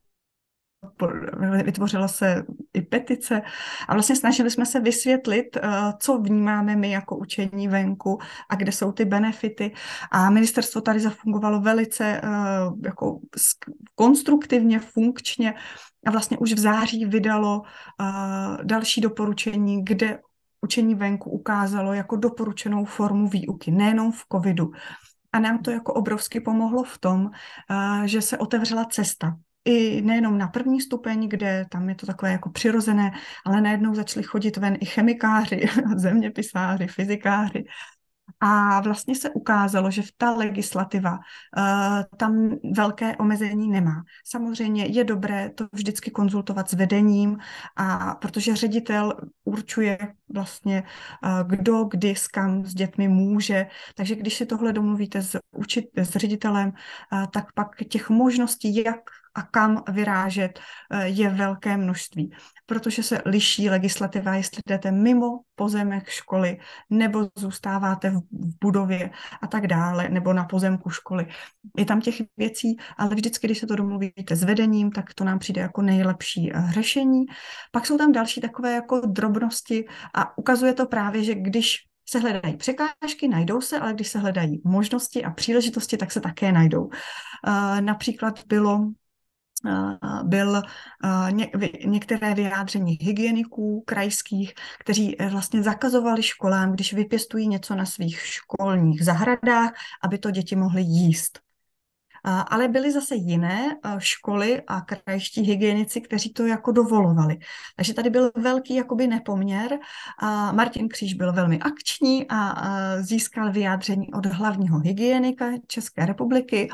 vytvořila se i petice a vlastně snažili jsme se vysvětlit, eh, co vnímáme my jako učení venku a kde jsou ty benefity. A ministerstvo tady zafungovalo velice eh, jako konstruktivně, funkčně a vlastně už v září vydalo uh, další doporučení, kde učení venku ukázalo jako doporučenou formu výuky, nejenom v covidu. A nám to jako obrovsky pomohlo v tom, že se otevřela cesta. I nejenom na první stupeň, kde tam je to takové jako přirozené, ale najednou začali chodit ven i chemikáři, zeměpisáři, fyzikáři a vlastně se ukázalo, že v ta legislativa uh, tam velké omezení nemá. Samozřejmě je dobré to vždycky konzultovat s vedením, a protože ředitel určuje vlastně, uh, kdo, kdy, s kam s dětmi může. Takže když si tohle domluvíte s, učit, s ředitelem, uh, tak pak těch možností, jak a kam vyrážet, je velké množství protože se liší legislativa, jestli jdete mimo pozemek školy, nebo zůstáváte v budově a tak dále, nebo na pozemku školy. Je tam těch věcí, ale vždycky, když se to domluvíte s vedením, tak to nám přijde jako nejlepší eh, řešení. Pak jsou tam další takové jako drobnosti a ukazuje to právě, že když se hledají překážky, najdou se, ale když se hledají možnosti a příležitosti, tak se také najdou. Eh, například bylo byl některé vyjádření hygieniků krajských, kteří e, vlastně zakazovali školám, když vypěstují něco na svých školních zahradách, aby to děti mohly jíst. Ale byly zase jiné školy a krajští hygienici, kteří to jako dovolovali. Takže tady byl velký jakoby nepoměr. Martin Kříž byl velmi akční a získal vyjádření od hlavního hygienika České republiky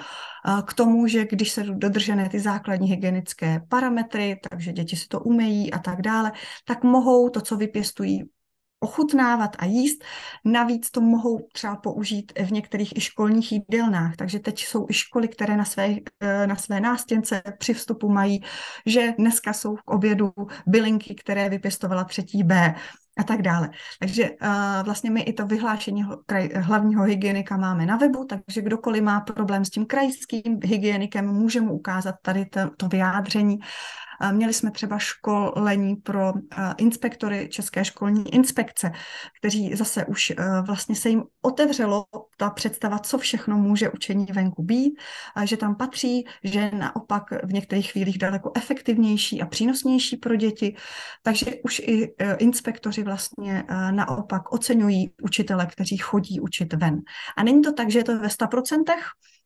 k tomu, že když se dodržené ty základní hygienické parametry, takže děti si to umejí a tak dále, tak mohou to, co vypěstují, ochutnávat a jíst. Navíc to mohou třeba použít v některých i školních jídelnách, takže teď jsou i školy, které na své, eh, na své nástěnce při vstupu mají, že dneska jsou k obědu bylinky, které vypěstovala třetí B a tak dále. Takže uh, vlastně my i to vyhlášení kraj, hlavního hygienika máme na webu, takže kdokoliv má problém s tím krajským hygienikem, může mu ukázat tady to, to vyjádření Měli jsme třeba školení pro inspektory České školní inspekce, kteří zase už vlastně se jim otevřelo ta představa, co všechno může učení venku být, že tam patří, že naopak v některých chvílích daleko efektivnější a přínosnější pro děti. Takže už i e, inspektoři vlastně naopak oceňují učitele, kteří chodí učit ven. A není to tak, že je to ve 100%,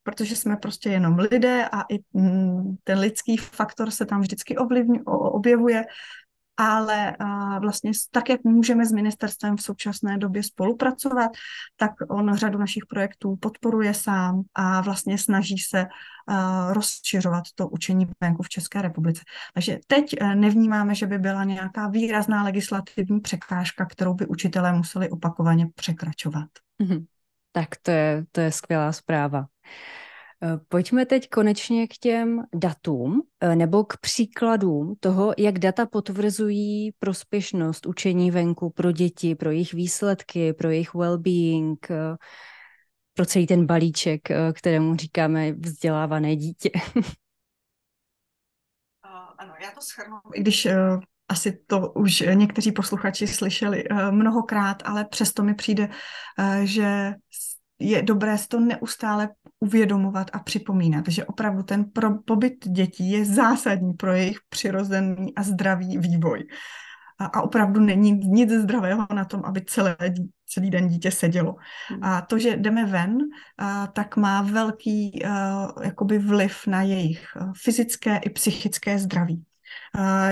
protože jsme prostě jenom lidé a i mm, ten lidský faktor se tam vždycky ovlivň, objevuje, ale vlastně tak, jak můžeme s ministerstvem v současné době spolupracovat, tak on řadu našich projektů podporuje sám a vlastně snaží se rozšiřovat to učení venku v České republice. Takže teď e, nevnímáme, že by byla nějaká výrazná legislativní překážka, kterou by učitelé museli opakovaně překračovat. Mm-hmm. Tak to je, to je skvělá zpráva. Eh, pojďme teď konečně k těm datům eh, nebo k příkladům toho, jak data potvrzují prospěšnost učení venku pro děti, pro jejich výsledky, pro jejich well-being, eh, pro celý ten balíček, kterému říkáme vzdělávané dítě. Ano, já to schrnu, i když asi to už někteří posluchači slyšeli mnohokrát, ale přesto mi přijde, že je dobré si to neustále uvědomovat a připomínat, že opravdu ten pro, pobyt dětí je zásadní pro jejich přirozený a zdravý vývoj. A, a opravdu není nic zdravého na tom, aby celé, celý den dítě sedělo. Hmm. A to, že jdeme ven, a, tak má velký a, jakoby vliv na jejich fyzické i psychické zdraví. A,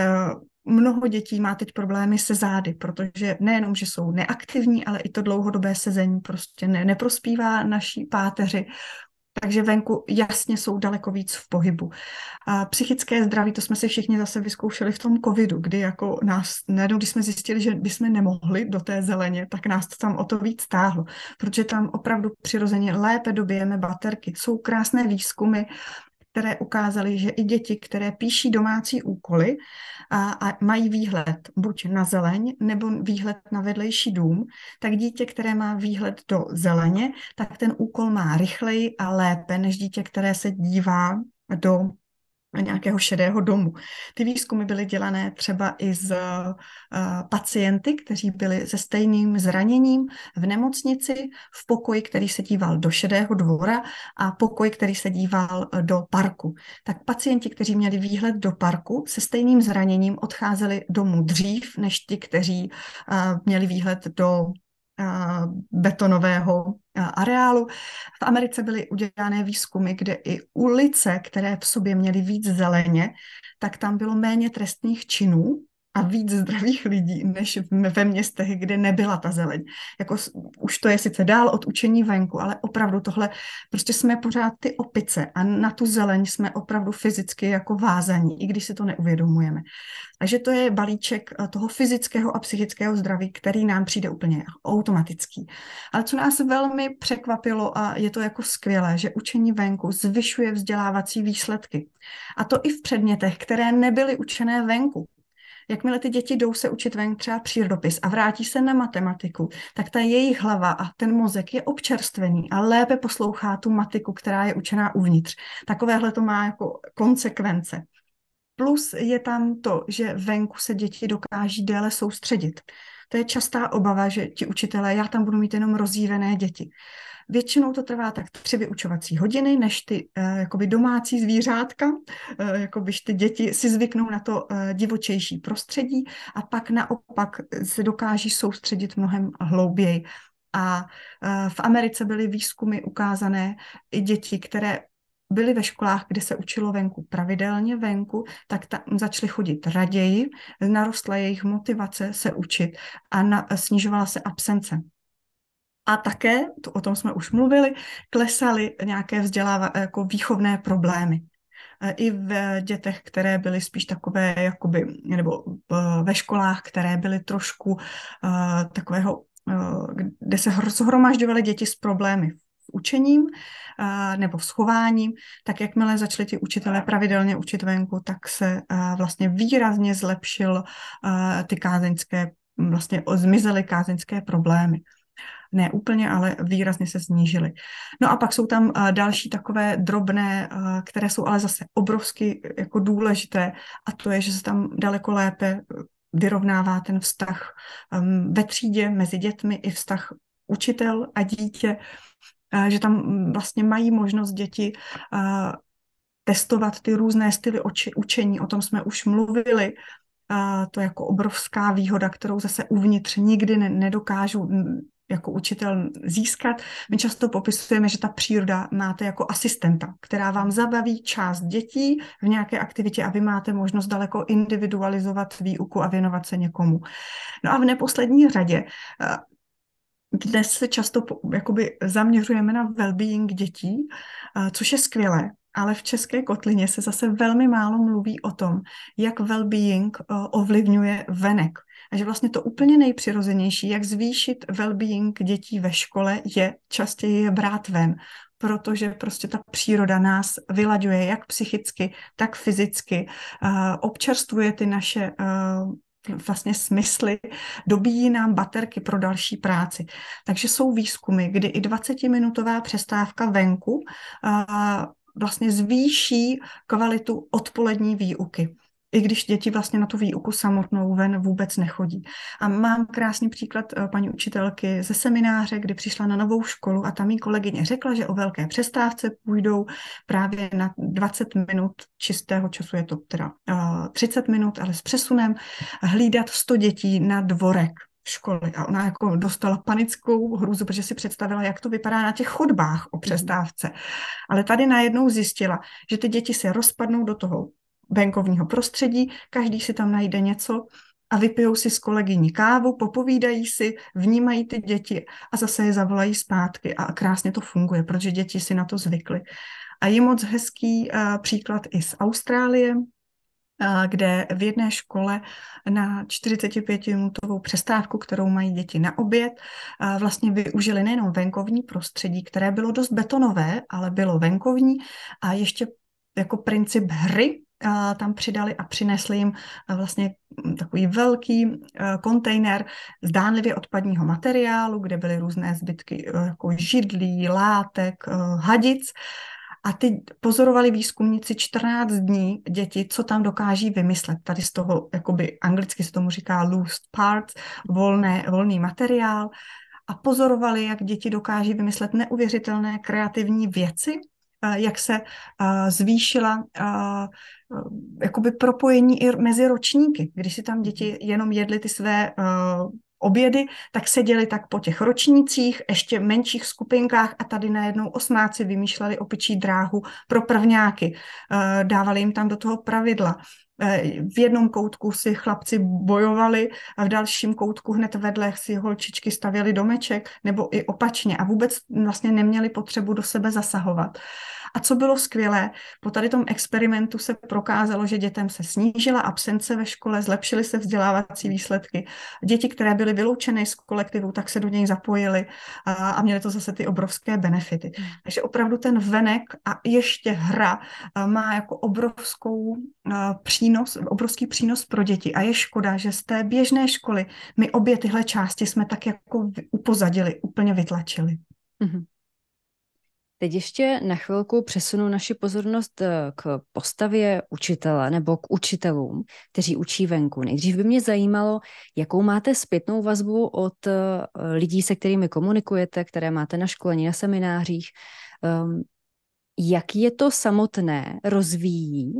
mnoho dětí má teď problémy se zády, protože nejenom, že jsou neaktivní, ale i to dlouhodobé sezení prostě ne, neprospívá naší páteři. Takže venku jasně jsou daleko víc v pohybu. A psychické zdraví, to jsme si všichni zase vyzkoušeli v tom covidu, kdy jako nás, najednou, když jsme zjistili, že bychom nemohli do té zeleně, tak nás to tam o to víc stáhlo, protože tam opravdu přirozeně lépe dobijeme baterky. Jsou krásné výzkumy, které ukázaly, že i děti, které píší domácí úkoly a, a mají výhled buď na zeleň nebo výhled na vedlejší dům, tak dítě, které má výhled do zeleně, tak ten úkol má rychleji a lépe než dítě, které se dívá do nějakého šedého domu. Ty výzkumy byly dělané třeba i z uh, pacienty, kteří byli se stejným zraněním v nemocnici, v pokoji, který se díval do šedého dvora a pokoj, který se díval eh, do parku. Tak pacienti, kteří měli výhled do parku, se stejným zraněním odcházeli domů dřív, než ti, kteří uh, měli výhled do betonového areálu. V Americe byly udělané výzkumy, kde i ulice, které v sobě měly víc zeleně, tak tam bylo méně trestných činů a víc zdravých lidí, než ve městech, kde nebyla ta zeleň. Jako, už to je sice dál od učení venku, ale opravdu tohle, prostě jsme pořád ty opice a na tu zeleň jsme opravdu fyzicky jako vázaní, i když si to neuvědomujeme. Takže to je balíček eh, toho fyzického a psychického zdraví, který nám přijde úplně automatický. Ale co nás velmi překvapilo a je to jako skvělé, že učení venku zvyšuje vzdělávací výsledky. A to i v předmětech, které nebyly učené venku jakmile ty děti jdou se učit ven třeba přírodopis a vrátí se na matematiku, tak ta jejich hlava a ten mozek je občerstvený a lépe poslouchá tu matiku, která je učená uvnitř. Takovéhle to má jako konsekvence. Plus je tam to, že venku se děti dokáží déle soustředit. To je častá obava, že ti učitelé, já tam budu mít jenom rozjívené děti. Většinou to trvá tak tři vyučovací hodiny, než ty uh, jakoby domácí zvířátka, uh, jakoby ty děti si zvyknou na to uh, divočejší prostředí a pak naopak se dokáží soustředit mnohem hlouběji. A v Americe byly výzkumy ukázané i děti, které byli ve školách, kde se učilo venku pravidelně venku, tak tam začali chodit raději, narostla jejich motivace se učit a na, snižovala se absence. A také, to, o tom jsme už mluvili, klesaly nějaké vzdělává, jako výchovné problémy. E, I v dětech, které byly spíš takové, jakoby, nebo ve školách, které byly trošku uh, takového, uh, kde se zhromažďovaly děti s problémy v učením nebo v schováním, tak jakmile začali ti učitelé pravidelně učit venku, tak se vlastně výrazně zlepšil ty kázeňské, vlastně zmizely kázeňské problémy ne úplně, ale výrazně se snížily. No a pak jsou tam uh, další takové drobné, uh, které jsou ale zase obrovsky jako důležité. A to je, že se tam daleko lépe vyrovnává ten vztah um, ve třídě mezi dětmi i vztah učitel a dítě, že tam vlastně mají možnost děti testovat ty různé styly učení, o tom jsme už mluvili, to je jako obrovská výhoda, kterou zase uvnitř nikdy ne, nedokážu jako učitel získat. My často popisujeme, že ta příroda máte jako asistenta, která vám zabaví část dětí v nějaké aktivitě a vy máte možnost daleko individualizovat výuku a věnovat se někomu. No a v neposlední řadě eh, dnes se často jakoby zaměřujeme na well-being dětí, eh, což je skvělé, ale v české kotlině se zase velmi málo mluví o tom, jak well-being eh, ovlivňuje venek. A že vlastně to úplně nejpřirozenější, jak zvýšit well-being dětí ve škole, je častěji je brát ven, protože prostě ta příroda nás vylaďuje jak psychicky, tak fyzicky, občerstvuje ty naše vlastně smysly, dobíjí nám baterky pro další práci. Takže jsou výzkumy, kdy i 20-minutová přestávka venku vlastně zvýší kvalitu odpolední výuky i když děti vlastně na tu výuku samotnou ven vůbec nechodí. A mám krásný příklad eh, paní učitelky ze semináře, kdy přišla na novou školu a tam jí kolegyně řekla, že o velké přestávce půjdou právě na 20 minut čistého času, je to teda uh, eh, 30 minut, ale s přesunem, hlídat 100 dětí na dvorek školy a ona jako dostala panickou hrůzu, protože si představila, jak to vypadá na těch chodbách o mhm. přestávce. Ale tady najednou zjistila, že ty děti se rozpadnou do toho venkovního prostředí, každý si tam najde něco a vypijou si s kolegyní kávu, popovídají si, vnímají ty děti a zase je zavolají zpátky a krásně to funguje, protože děti si na to zvykly. A je moc hezký uh, příklad i z Austrálie, kde v jedné škole na 45-minutovou přestávku, kterou mají děti na oběd, vlastně využili nejenom venkovní prostředí, které bylo dost betonové, ale bylo venkovní a ještě jako princip hry tam přidali a přinesli jim vlastně takový velký kontejner zdánlivě odpadního materiálu, kde byly různé zbytky jako židlí, látek, hadic a ty pozorovali výzkumníci 14 dní děti, co tam dokáží vymyslet. Tady z toho, jakoby anglicky se tomu říká loose parts, volné, volný materiál. A pozorovali, jak děti dokáží vymyslet neuvěřitelné kreativní věci, jak se zvýšila jakoby propojení i mezi ročníky. Když si tam děti jenom jedly ty své obědy, tak seděli tak po těch ročnících, ještě menších skupinkách a tady najednou osmáci vymýšleli opičí dráhu pro prvňáky. Dávali jim tam do toho pravidla. V jednom koutku si chlapci bojovali a v dalším koutku hned vedle si holčičky stavěli domeček, nebo i opačně a vůbec vlastně neměli potřebu do sebe zasahovat. A co bylo skvělé, po tady tom experimentu se prokázalo, že dětem se snížila absence ve škole, zlepšily se vzdělávací výsledky. Děti, které byly vyloučeny z kolektivu, tak se do něj zapojily a, a měly to zase ty obrovské benefity. Hmm. Takže opravdu ten venek a ještě hra má jako obrovskou přínos, obrovský přínos pro děti. A je škoda, že z té běžné školy my obě tyhle části jsme tak jako upozadili, úplně vytlačili. Mm-hmm. Teď ještě na chvilku přesunu naši pozornost eh, k postavě učitele nebo k učitelům, kteří učí venku. Nejdřív by mě zajímalo, jakou máte zpětnou vazbu od eh, lidí, se kterými komunikujete, které máte na školení, na seminářích. Um, jak je to samotné rozvíjí,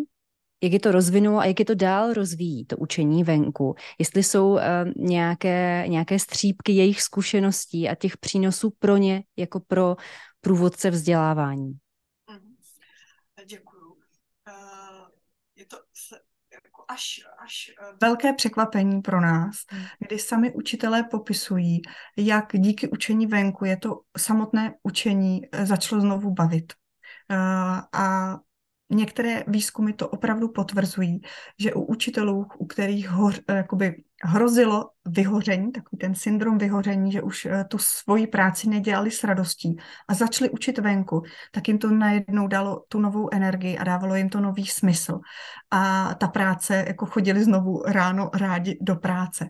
jak je to rozvinulo a jak je to dál rozvíjí, to učení venku. Jestli jsou uh, nějaké, nějaké střípky jejich zkušeností a těch přínosů pro ně, jako pro průvodce vzdělávání? Mhm. Děkuju. Eh, je to jako až, až eh, velké překvapení pro nás, mhm. kdy sami učitelé popisují, jak díky učení venku je to samotné učení eh, začalo znovu bavit. A některé výzkumy to opravdu potvrzují, že u učitelů, u kterých ho, jakoby hrozilo vyhoření, takový ten syndrom vyhoření, že už eh, tu svoji práci nedělali s radostí a začali učit venku, tak jim to najednou dalo tu novou energii a dávalo jim to nový smysl. A ta práce, jako chodili znovu ráno rádi do práce.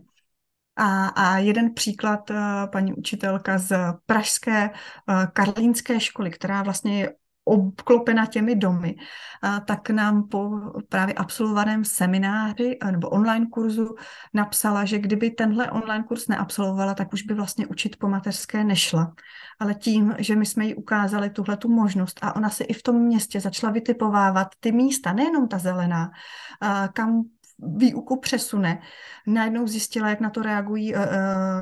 A, a jeden příklad, eh, paní učitelka z pražské eh, karlínské školy, která vlastně je obklopena těmi domy, tak nám po právě absolvovaném semináři nebo online kurzu napsala, že kdyby tenhle online kurz neabsolvovala, tak už by vlastně učit po mateřské nešla. Ale tím, že my jsme jí ukázali tuhle tu možnost a ona si i v tom městě začala vytipovávat ty místa, nejenom ta zelená, kam výuku přesune, najednou zjistila, jak na to reagují uh,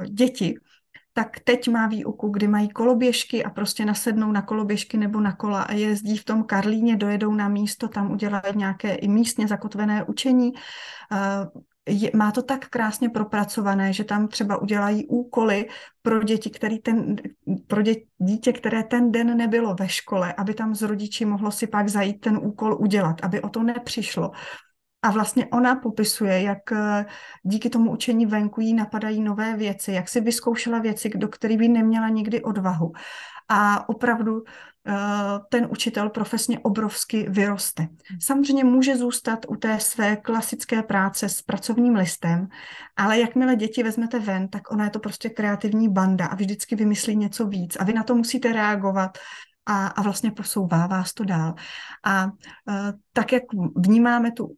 děti tak teď má výuku, kdy mají koloběžky a prostě nasednou na koloběžky nebo na kola a jezdí v tom Karlíně, dojedou na místo, tam udělají nějaké i místně zakotvené učení. Je, má to tak krásně propracované, že tam třeba udělají úkoly pro děti, který ten, pro dě, dítě, které ten den nebylo ve škole, aby tam z rodiči mohlo si pak zajít ten úkol udělat, aby o to nepřišlo. A vlastně ona popisuje, jak eh, díky tomu učení venku jí napadají nové věci, jak si vyzkoušela věci, do kterých by neměla nikdy odvahu. A opravdu eh, ten učitel profesně obrovsky vyroste. Samozřejmě může zůstat u té své klasické práce s pracovním listem, ale jakmile děti vezmete ven, tak ona je to prostě kreativní banda a vždycky vymyslí něco víc a vy na to musíte reagovat a, a vlastně posouvá vás to dál. A uh, tak, jak vnímáme tu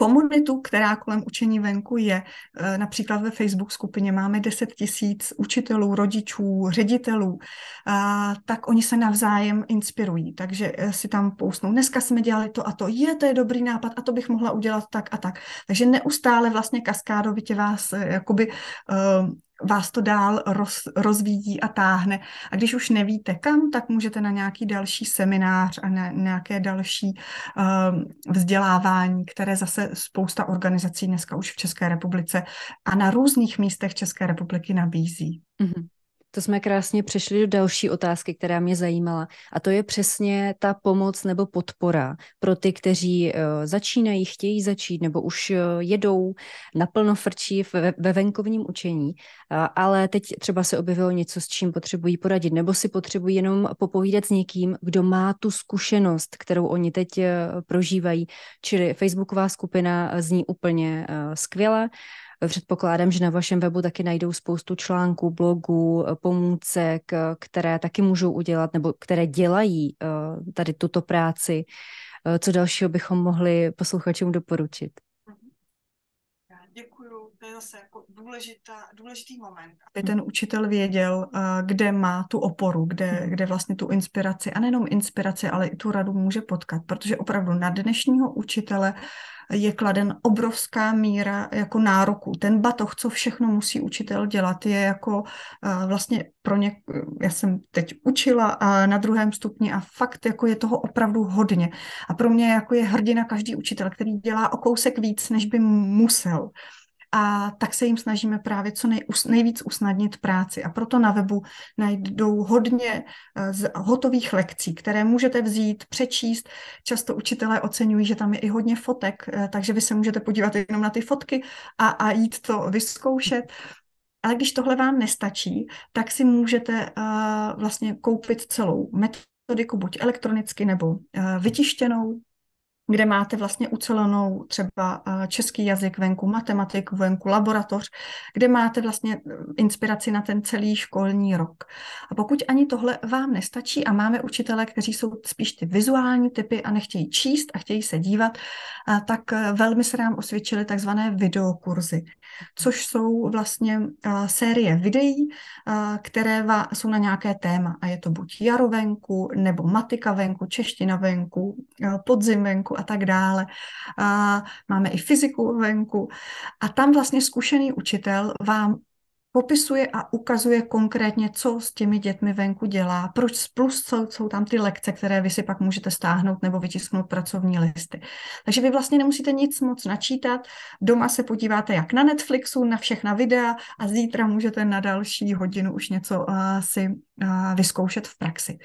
komunitu, která kolem učení venku je. E, například ve Facebook skupině máme 10 tisíc učitelů, rodičů, ředitelů, tak oni se navzájem inspirují. Takže e, si tam pousnou, dneska jsme dělali to a to, je, to je dobrý nápad a to bych mohla udělat tak a tak. Takže neustále vlastně kaskádovitě vás e, jakoby vás to dál roz, rozvíjí a táhne. A když už nevíte kam, tak můžete na nějaký další seminář a na nějaké další uh, vzdělávání, které zase spousta organizací dneska už v České republice a na různých místech České republiky nabízí. Mm-hmm. To jsme krásně přešli do další otázky, která mě zajímala. A to je přesně ta pomoc nebo podpora pro ty, kteří uh, začínají, chtějí začít nebo už uh, jedou naplno frčí ve, ve venkovním učení, ale teď třeba se objevilo něco, s čím potřebují poradit, nebo si potřebují jenom popovídat s někým, kdo má tu zkušenost, kterou oni teď uh, prožívají. Čili Facebooková skupina zní úplně skvěle. Předpokládám, že na vašem webu taky najdou spoustu článků, blogů, pomůcek, které taky můžou udělat nebo které dělají eh, tady tuto práci. Eh, co dalšího bychom mohli posluchačům doporučit? Děkuju, to je zase jako důležitá, důležitý moment. Aby ten učitel věděl, eh, kde má tu oporu, kde, hmm. kde vlastně tu inspiraci, a nejenom inspiraci, ale i tu radu může potkat, protože opravdu na dnešního učitele je kladen obrovská míra jako nároku. Ten batoh, co všechno musí učitel dělat, je jako uh, vlastně pro ně, já jsem teď učila a na druhém stupni a fakt jako je toho opravdu hodně. A pro mě jako je hrdina každý učitel, který dělá o kousek víc, než by musel a tak se jim snažíme právě co nej, nejvíc usnadnit práci. A proto na webu najdou hodně eh, z hotových lekcí, které můžete vzít, přečíst. Často učitelé oceňují, že tam je i hodně fotek, eh, takže vy se můžete podívat jenom na ty fotky a, a jít to vyzkoušet. Ale když tohle vám nestačí, tak si můžete uh, vlastně koupit celou metodiku, buď elektronicky nebo uh, vytištěnou, kde máte vlastně ucelenou třeba český jazyk venku, matematiku venku, laboratoř, kde máte vlastně eh, inspiraci na ten celý školní rok. A pokud ani tohle vám nestačí a máme učitele, kteří jsou spíš ty vizuální typy a nechtějí číst a chtějí se dívat, tak velmi se nám osvědčily takzvané videokurzy, což jsou vlastně série videí, které jsou na nějaké téma a je to buď jaro venku, nebo matika venku, čeština venku, podzim venku a tak dále. Máme i fyziku venku. A tam vlastně zkušený učitel vám popisuje a ukazuje konkrétně, co s těmi dětmi venku dělá, proč plus jsou, jsou tam ty lekce, které vy si pak můžete stáhnout nebo vytisknout pracovní listy. Takže vy vlastně nemusíte nic moc načítat, doma se podíváte jak na Netflixu, na všechna videa a zítra můžete na další hodinu už něco uh, si uh, vyzkoušet v praxi.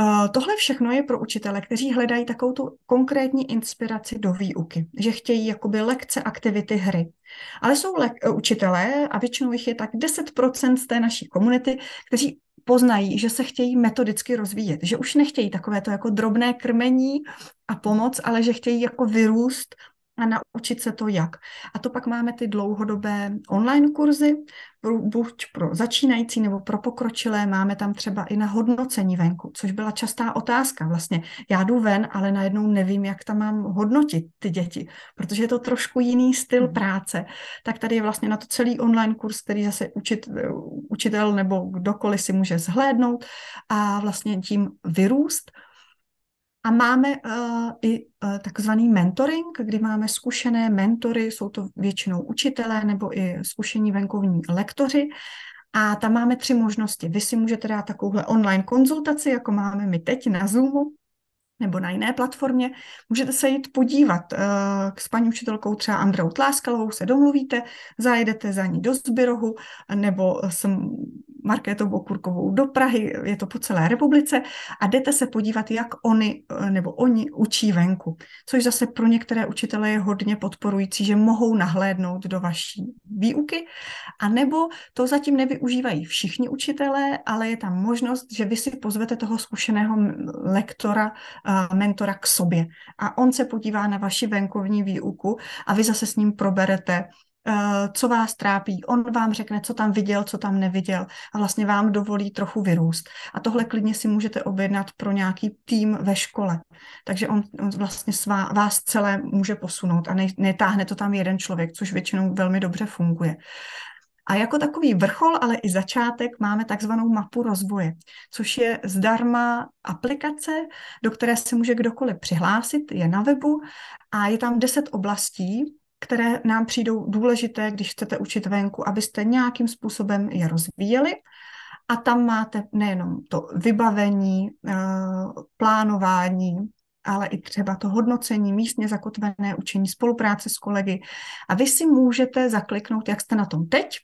Eh, tohle všechno je pro učitele, kteří hledají takovou tu konkrétní inspiraci do výuky, že chtějí jakoby lekce, aktivity, hry. Ale jsou le- eh, učitelé, a většinou jich je tak 10% z té naší komunity, kteří poznají, že se chtějí metodicky rozvíjet, že už nechtějí takové to jako drobné krmení a pomoc, ale že chtějí jako vyrůst a naučit se to jak. A to pak máme ty dlouhodobé online kurzy, buď pro začínající nebo pro pokročilé, máme tam třeba i na hodnocení venku, což byla častá otázka. Vlastně já jdu ven, ale najednou nevím, jak tam mám hodnotit ty děti, protože je to trošku jiný styl mm. práce. Tak tady je vlastně na to celý online kurz, který zase učit, učitel nebo kdokoliv si může zhlédnout a vlastně tím vyrůst a máme uh, i uh, takzvaný mentoring, kdy máme zkušené mentory, jsou to většinou učitelé nebo i zkušení venkovní lektoři. A tam máme tři možnosti. Vy si můžete dát takovouhle online konzultaci, jako máme my teď na Zoomu, nebo na jiné platformě, můžete se jít podívat uh, s paní učitelkou třeba Andreou Tláskalovou, se domluvíte, zajedete za ní do Zbyrohu, nebo s Markétou Bokurkovou do Prahy, je to po celé republice a jdete se podívat, jak oni nebo oni učí venku. Což zase pro některé učitele je hodně podporující, že mohou nahlédnout do vaší výuky a nebo to zatím nevyužívají všichni učitelé, ale je tam možnost, že vy si pozvete toho zkušeného lektora, mentora k sobě a on se podívá na vaši venkovní výuku a vy zase s ním proberete Eh, co vás trápí. On vám řekne, co tam viděl, co tam neviděl a vlastně vám dovolí trochu vyrůst. A tohle klidně si můžete objednat pro nějaký tým ve škole. Takže on, on vlastně svá, vás celé může posunout a ne, netáhne to tam jeden člověk, což většinou velmi dobře funguje. A jako takový vrchol, ale i začátek máme takzvanou mapu rozvoje, což je zdarma aplikace, do které se může kdokoliv přihlásit, je na webu a je tam 10 oblastí, které nám přijdou důležité, když chcete učit venku, abyste nějakým způsobem je rozvíjeli. A tam máte nejenom to vybavení, eh, plánování, ale i třeba to hodnocení, místně zakotvené učení, spolupráce s kolegy. A vy si můžete zakliknout, jak jste na tom teď.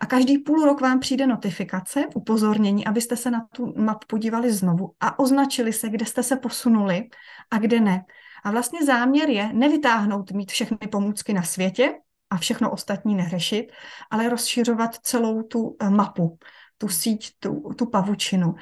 A každý půl rok vám přijde notifikace, upozornění, abyste se na tu map podívali znovu a označili se, kde jste se posunuli a kde ne. A vlastně záměr je nevytáhnout, mít všechny pomůcky na světě a všechno ostatní neřešit, ale rozšiřovat celou tu eh, mapu, tu síť, tu, tu pavučinu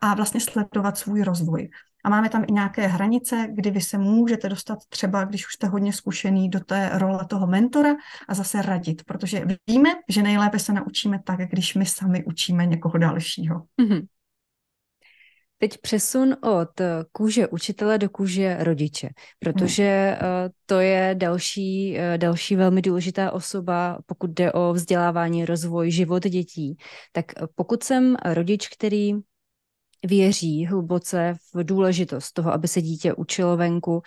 a vlastně sledovat svůj rozvoj. A máme tam i nějaké hranice, kdy vy se můžete dostat třeba, když už jste hodně zkušený, do té role toho mentora a zase radit, protože víme, že nejlépe se naučíme tak, když my sami učíme někoho dalšího. Mm-hmm. Teď přesun od kůže učitele do kůže rodiče, protože hmm. to je další, eh, další velmi důležitá osoba, pokud jde o vzdělávání, rozvoj, život dětí. Tak pokud jsem rodič, který věří hluboce v důležitost toho, aby se dítě učilo venku,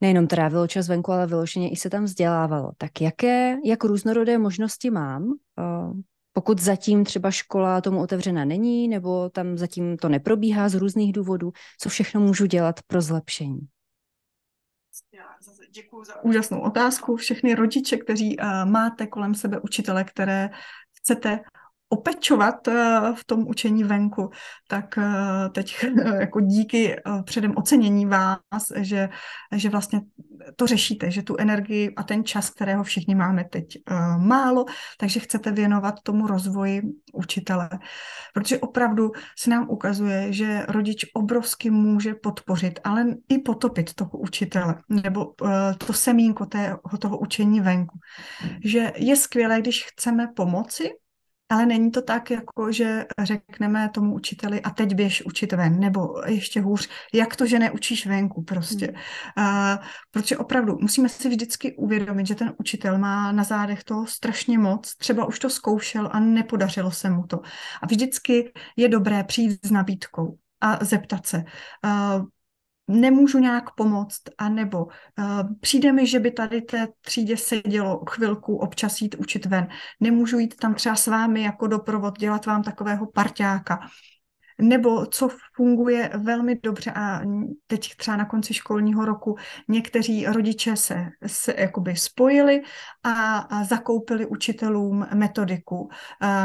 nejenom trávilo čas venku, ale vyloženě i se tam vzdělávalo. Tak jaké, jak různorodé možnosti mám, eh, pokud zatím třeba škola tomu otevřena není, nebo tam zatím to neprobíhá z různých důvodů, co všechno můžu dělat pro zlepšení? Děkuji za úžasnou otázku. Všechny rodiče, kteří uh, máte kolem sebe učitele, které chcete opečovat eh, v tom učení venku, tak eh, teď jako díky eh, předem ocenění vás, že, že vlastně to řešíte, že tu energii a ten čas, kterého všichni máme teď málo, takže chcete věnovat tomu rozvoji učitele. Protože opravdu se nám ukazuje, že rodič obrovsky může podpořit, ale i potopit toho učitele, nebo to semínko té, toho učení venku. Že je skvělé, když chceme pomoci, ale není to tak, jako že řekneme tomu učiteli a teď běž učit ven, nebo ještě hůř, jak to, že neučíš venku prostě. Hmm. Uh, protože opravdu musíme si vždycky uvědomit, že ten učitel má na zádech toho strašně moc, třeba už to zkoušel a nepodařilo se mu to. A vždycky je dobré přijít s nabídkou a zeptat se. Uh, nemůžu nějak pomoct, anebo uh, přijde mi, že by tady té třídě sedělo chvilku občas jít učit ven. Nemůžu jít tam třeba s vámi jako doprovod, dělat vám takového parťáka nebo co funguje velmi dobře a teď třeba na konci školního roku někteří rodiče se, se jakoby spojili a, a zakoupili učitelům metodiku,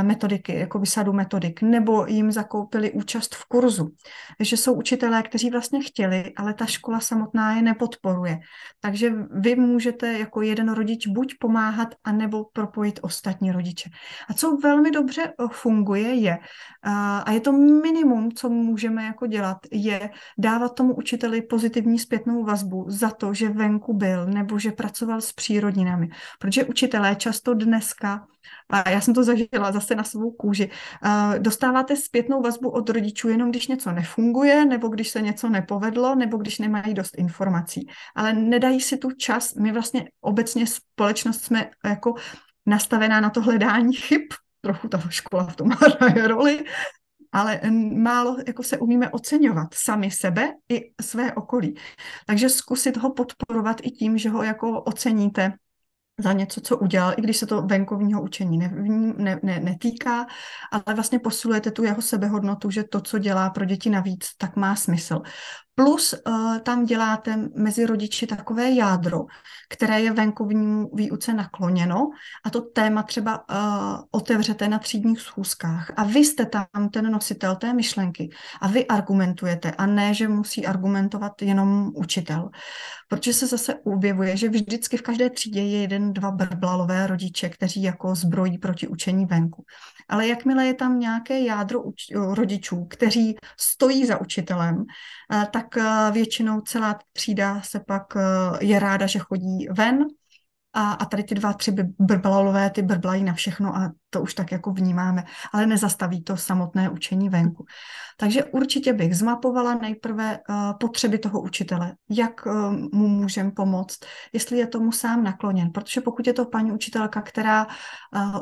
metodiky, jako sadu metodik, nebo jim zakoupili účast v kurzu. Že jsou učitelé, kteří vlastně chtěli, ale ta škola samotná je nepodporuje. Takže vy můžete jako jeden rodič buď pomáhat, anebo propojit ostatní rodiče. A co velmi dobře funguje je, a je to minimum minimum, co můžeme jako dělat, je dávat tomu učiteli pozitivní zpětnou vazbu za to, že venku byl nebo že pracoval s přírodinami. Protože učitelé často dneska, a já jsem to zažila zase na svou kůži, dostáváte zpětnou vazbu od rodičů jenom když něco nefunguje, nebo když se něco nepovedlo, nebo když nemají dost informací. Ale nedají si tu čas. My vlastně obecně společnost jsme jako nastavená na to hledání chyb, trochu ta škola v tom hraje roli, ale málo jako se umíme oceňovat sami sebe i své okolí. Takže zkusit ho podporovat i tím, že ho jako oceníte za něco, co udělal, i když se to venkovního učení ne, ne, ne, netýká, ale vlastně posilujete tu jeho sebehodnotu, že to, co dělá pro děti navíc, tak má smysl. Plus uh, tam děláte mezi rodiči takové jádro, které je venkovnímu výuce nakloněno a to téma třeba uh, otevřete na třídních schůzkách a vy jste tam ten nositel té myšlenky a vy argumentujete a ne, že musí argumentovat jenom učitel. Protože se zase objevuje, že vždycky v každé třídě je jeden, dva brblalové rodiče, kteří jako zbrojí proti učení venku. Ale jakmile je tam nějaké jádro rodičů, kteří stojí za učitelem, uh, tak tak eh, většinou celá třída se pak eh, je ráda, že chodí ven. A, a tady ty dva, tři brbalalové, ty brblají na všechno a to už tak jako vnímáme, ale nezastaví to samotné učení venku. Takže určitě bych zmapovala nejprve uh, potřeby toho učitele, jak mu můžeme pomoct, jestli je tomu sám nakloněn, protože pokud je to paní učitelka, která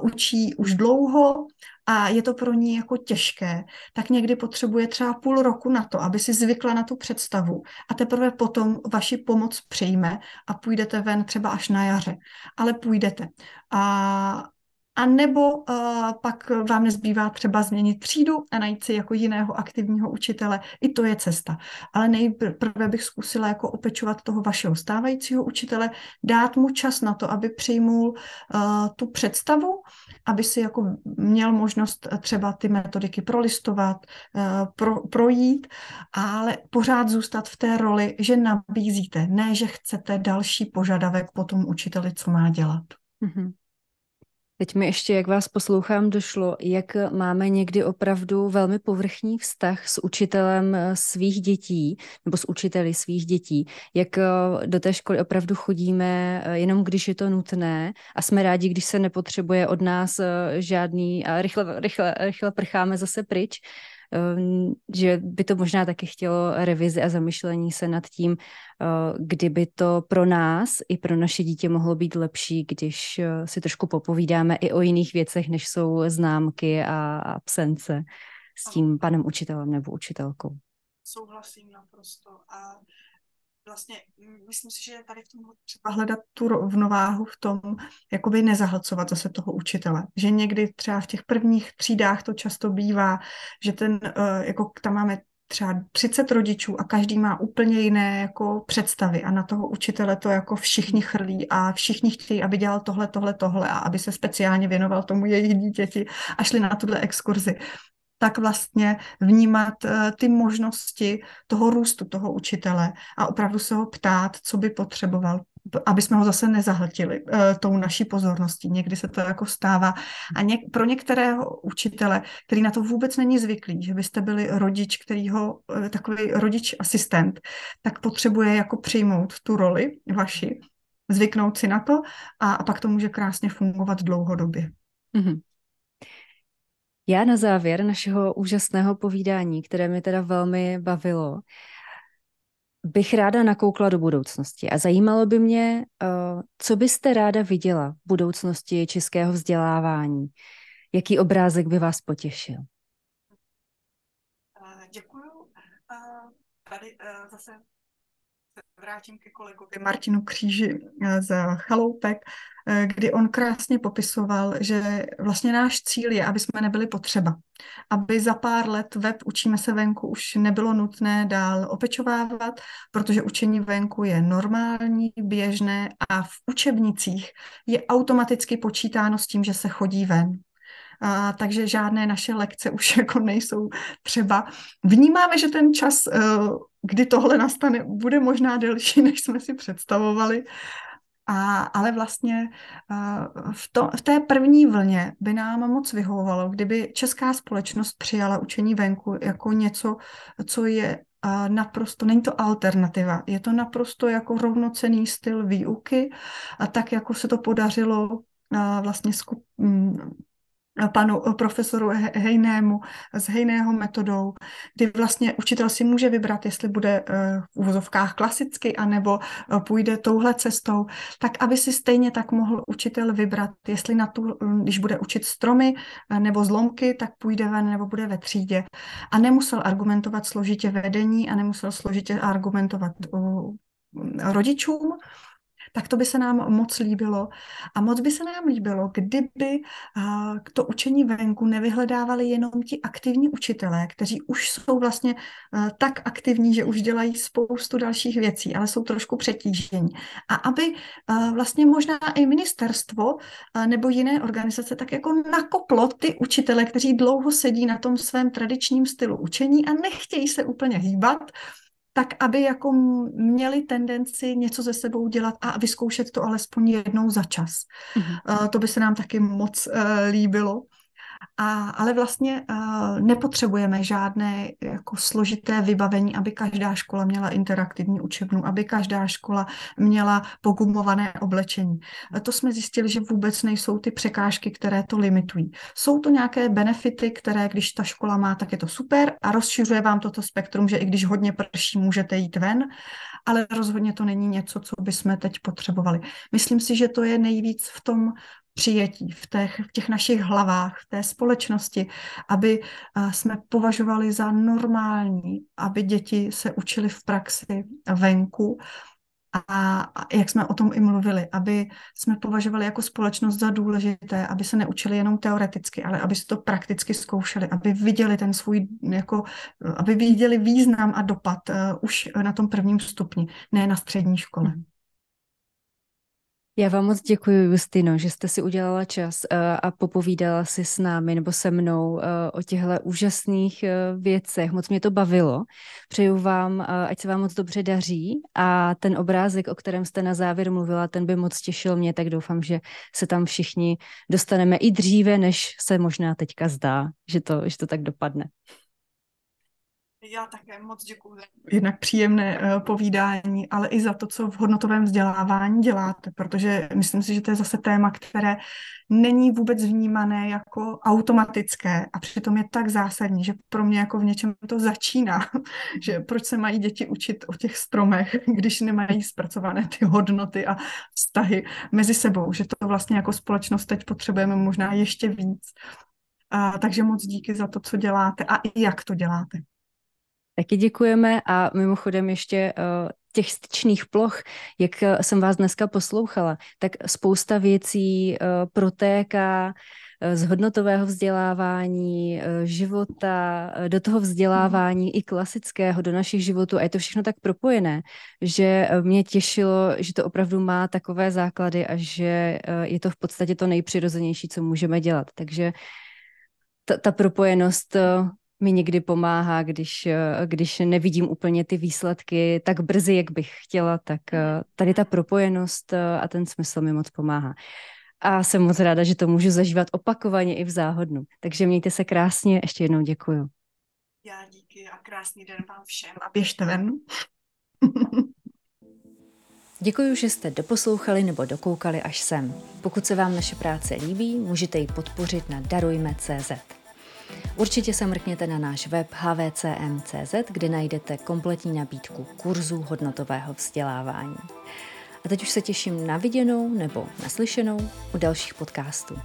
učí už dlouho, a je to pro ní jako těžké, tak někdy potřebuje třeba půl roku na to, aby si zvykla na tu představu a teprve potom vaši pomoc přijme a půjdete ven třeba až na jaře. Ale půjdete. A a nebo uh, pak vám nezbývá třeba změnit třídu a najít si jako jiného aktivního učitele. I to je cesta. Ale nejprve bych zkusila jako opečovat toho vašeho stávajícího učitele, dát mu čas na to, aby přijmul uh, tu představu, aby si jako měl možnost třeba ty metodiky prolistovat, uh, pro, projít, ale pořád zůstat v té roli, že nabízíte, ne, že chcete další požadavek po tom učiteli, co má dělat. Mm-hmm. Teď mi ještě, jak vás poslouchám, došlo, jak máme někdy opravdu velmi povrchní vztah s učitelem eh, svých dětí nebo s učiteli svých dětí, jak eh, do té školy opravdu chodíme eh, jenom když je to nutné a jsme rádi, když se nepotřebuje od nás žádný a rychle, rychle, rychle prcháme zase pryč že by to možná taky chtělo revizi a zamyšlení se nad tím, eh, kdyby to pro nás i pro naše dítě mohlo být lepší, když eh, si trošku popovídáme i o jiných věcech, než jsou známky a absence s tím panem učitelem nebo učitelkou. Souhlasím naprosto. A vlastně mm, myslím si, že tady v tom třeba hledat tu rovnováhu v tom, jakoby nezahlcovat zase toho učitele. Že někdy třeba v těch prvních třídách to často bývá, že ten, eh, jako tam máme třeba 30 rodičů a každý má úplně jiné jako představy a na toho učitele to jako všichni chrlí a všichni chtějí, aby dělal tohle, tohle, tohle a aby se speciálně věnoval tomu jejich dítěti a šli na tuhle exkurzi tak vlastně vnímat eh, ty možnosti toho růstu toho učitele a opravdu se ho ptát, co by potřeboval, aby jsme ho zase nezahltili uh, tou naší pozorností. Někdy se to jako stává. A něk- pro některého učitele, který na to vůbec není zvyklý, že byste byli rodič, který ho, uh, takový rodič asistent, tak potřebuje jako přijmout tu roli vaši, zvyknout si na to a, a pak to může krásně fungovat dlouhodobě. Mm-hmm. Já na závěr našeho úžasného povídání, které mi teda velmi bavilo, bych ráda nakoukla do budoucnosti a zajímalo by mě, eh, co byste ráda viděla v budoucnosti českého vzdělávání. Jaký obrázek by vás potěšil? Eh, Děkuji. Eh, tady zase vrátím ke kolegovi Martinu Kříži z Chaloupek Eh, kdy on krásně popisoval, že vlastně náš cíl je, aby jsme nebyli potřeba. Aby za pár let web Učíme se venku už nebylo nutné dál opečovávat, protože učení venku je normální, běžné a v učebnicích je automaticky počítáno s tím, že se chodí ven. A, takže žádné naše lekce už jako nejsou třeba. Vnímáme, že ten čas, eh, kdy tohle nastane, bude možná delší, než jsme si představovali, a, ale vlastně uh, v, to, v té první vlně by nám moc vyhovovalo, kdyby česká společnost přijala učení venku jako něco, co je uh, naprosto, není to alternativa, je to naprosto jako rovnocený styl výuky, a tak jako se to podařilo vlastně skup, um, panu profesoru Hejnému s Hejného metodou, kdy vlastně učitel si může vybrat, jestli bude eh, v úvozovkách klasicky, anebo eh, půjde touhle cestou, tak aby si stejně tak mohl učitel vybrat, jestli na tu, když bude učit stromy eh, nebo zlomky, tak půjde ven nebo bude ve třídě. A nemusel argumentovat složitě vedení a nemusel složitě argumentovat rodičům, tak to by se nám moc líbilo. A moc by se nám líbilo, kdyby to učení venku nevyhledávali jenom ti aktivní učitelé, kteří už jsou vlastně tak aktivní, že už dělají spoustu dalších věcí, ale jsou trošku přetížení. A aby vlastně možná i ministerstvo nebo jiné organizace tak jako nakoplo ty učitele, kteří dlouho sedí na tom svém tradičním stylu učení a nechtějí se úplně hýbat, tak aby jako měli tendenci něco ze sebou dělat a vyzkoušet to alespoň jednou za čas. Mm-hmm. Uh, to by se nám taky moc uh, líbilo. A, ale vlastně uh, nepotřebujeme žádné jako složité vybavení, aby každá škola měla interaktivní učebnu, aby každá škola měla pogumované oblečení. A to jsme zjistili, že vůbec nejsou ty překážky, které to limitují. Jsou to nějaké benefity, které když ta škola má, tak je to super a rozšiřuje vám toto spektrum, že i když hodně prší, můžete jít ven, ale rozhodně to není něco, co bychom teď potřebovali. Myslím si, že to je nejvíc v tom přijetí v těch, v těch našich hlavách, v té společnosti, aby jsme považovali za normální, aby děti se učili v praxi venku a, jak jsme o tom i mluvili, aby jsme považovali jako společnost za důležité, aby se neučili jenom teoreticky, ale aby se to prakticky zkoušeli, aby viděli ten svůj, jako, aby viděli význam a dopad uh, už na tom prvním stupni, ne na střední škole. Já vám moc děkuji, Justino, že jste si udělala čas eh, a popovídala si s námi nebo se mnou eh, o těchto úžasných eh, věcech. Moc mě to bavilo. Přeju vám, ať se vám moc dobře daří a ten obrázek, o kterém jste na závěr mluvila, ten by moc těšil mě, tak doufám, že se tam všichni dostaneme i dříve, než se možná teďka zdá, že to, že to tak dopadne. Já také moc děkuji jednak příjemné uh, povídání, ale i za to, co v hodnotovém vzdělávání děláte, protože myslím si, že to je zase téma, které není vůbec vnímané jako automatické a přitom je tak zásadní, že pro mě jako v něčem to začíná, že proč se mají děti učit o těch stromech, když nemají zpracované ty hodnoty a vztahy mezi sebou, že to vlastně jako společnost teď potřebujeme možná ještě víc. A, takže moc díky za to, co děláte a i jak to děláte. Taky děkujeme a mimochodem ještě uh, těch styčných ploch, jak eh, jsem vás dneska poslouchala, tak spousta věcí uh, protéká z hodnotového vzdělávání, života, do toho vzdělávání i klasického, do našich životů a je to všechno tak propojené, že mě těšilo, že to opravdu má takové základy a že je to v podstatě to nejpřirozenější, co můžeme dělat. Takže ta, ta propojenost mi někdy pomáhá, když, eh, když nevidím úplně ty výsledky tak brzy, jak bych chtěla, tak eh, tady ta propojenost eh, a ten smysl mi moc pomáhá. A jsem moc ráda, že to můžu zažívat opakovaně i v záhodnu. Takže mějte se krásně, ještě jednou děkuju. Já díky a krásný den vám všem a běžte ven. Děkuji, že jste doposlouchali nebo dokoukali až sem. Pokud se vám naše práce líbí, můžete ji podpořit na darujme.cz. Určitě se mrkněte na náš web hvcm.cz, kde najdete kompletní nabídku kurzů hodnotového vzdělávání. A teď už se těším na viděnou nebo naslyšenou u dalších podcastů.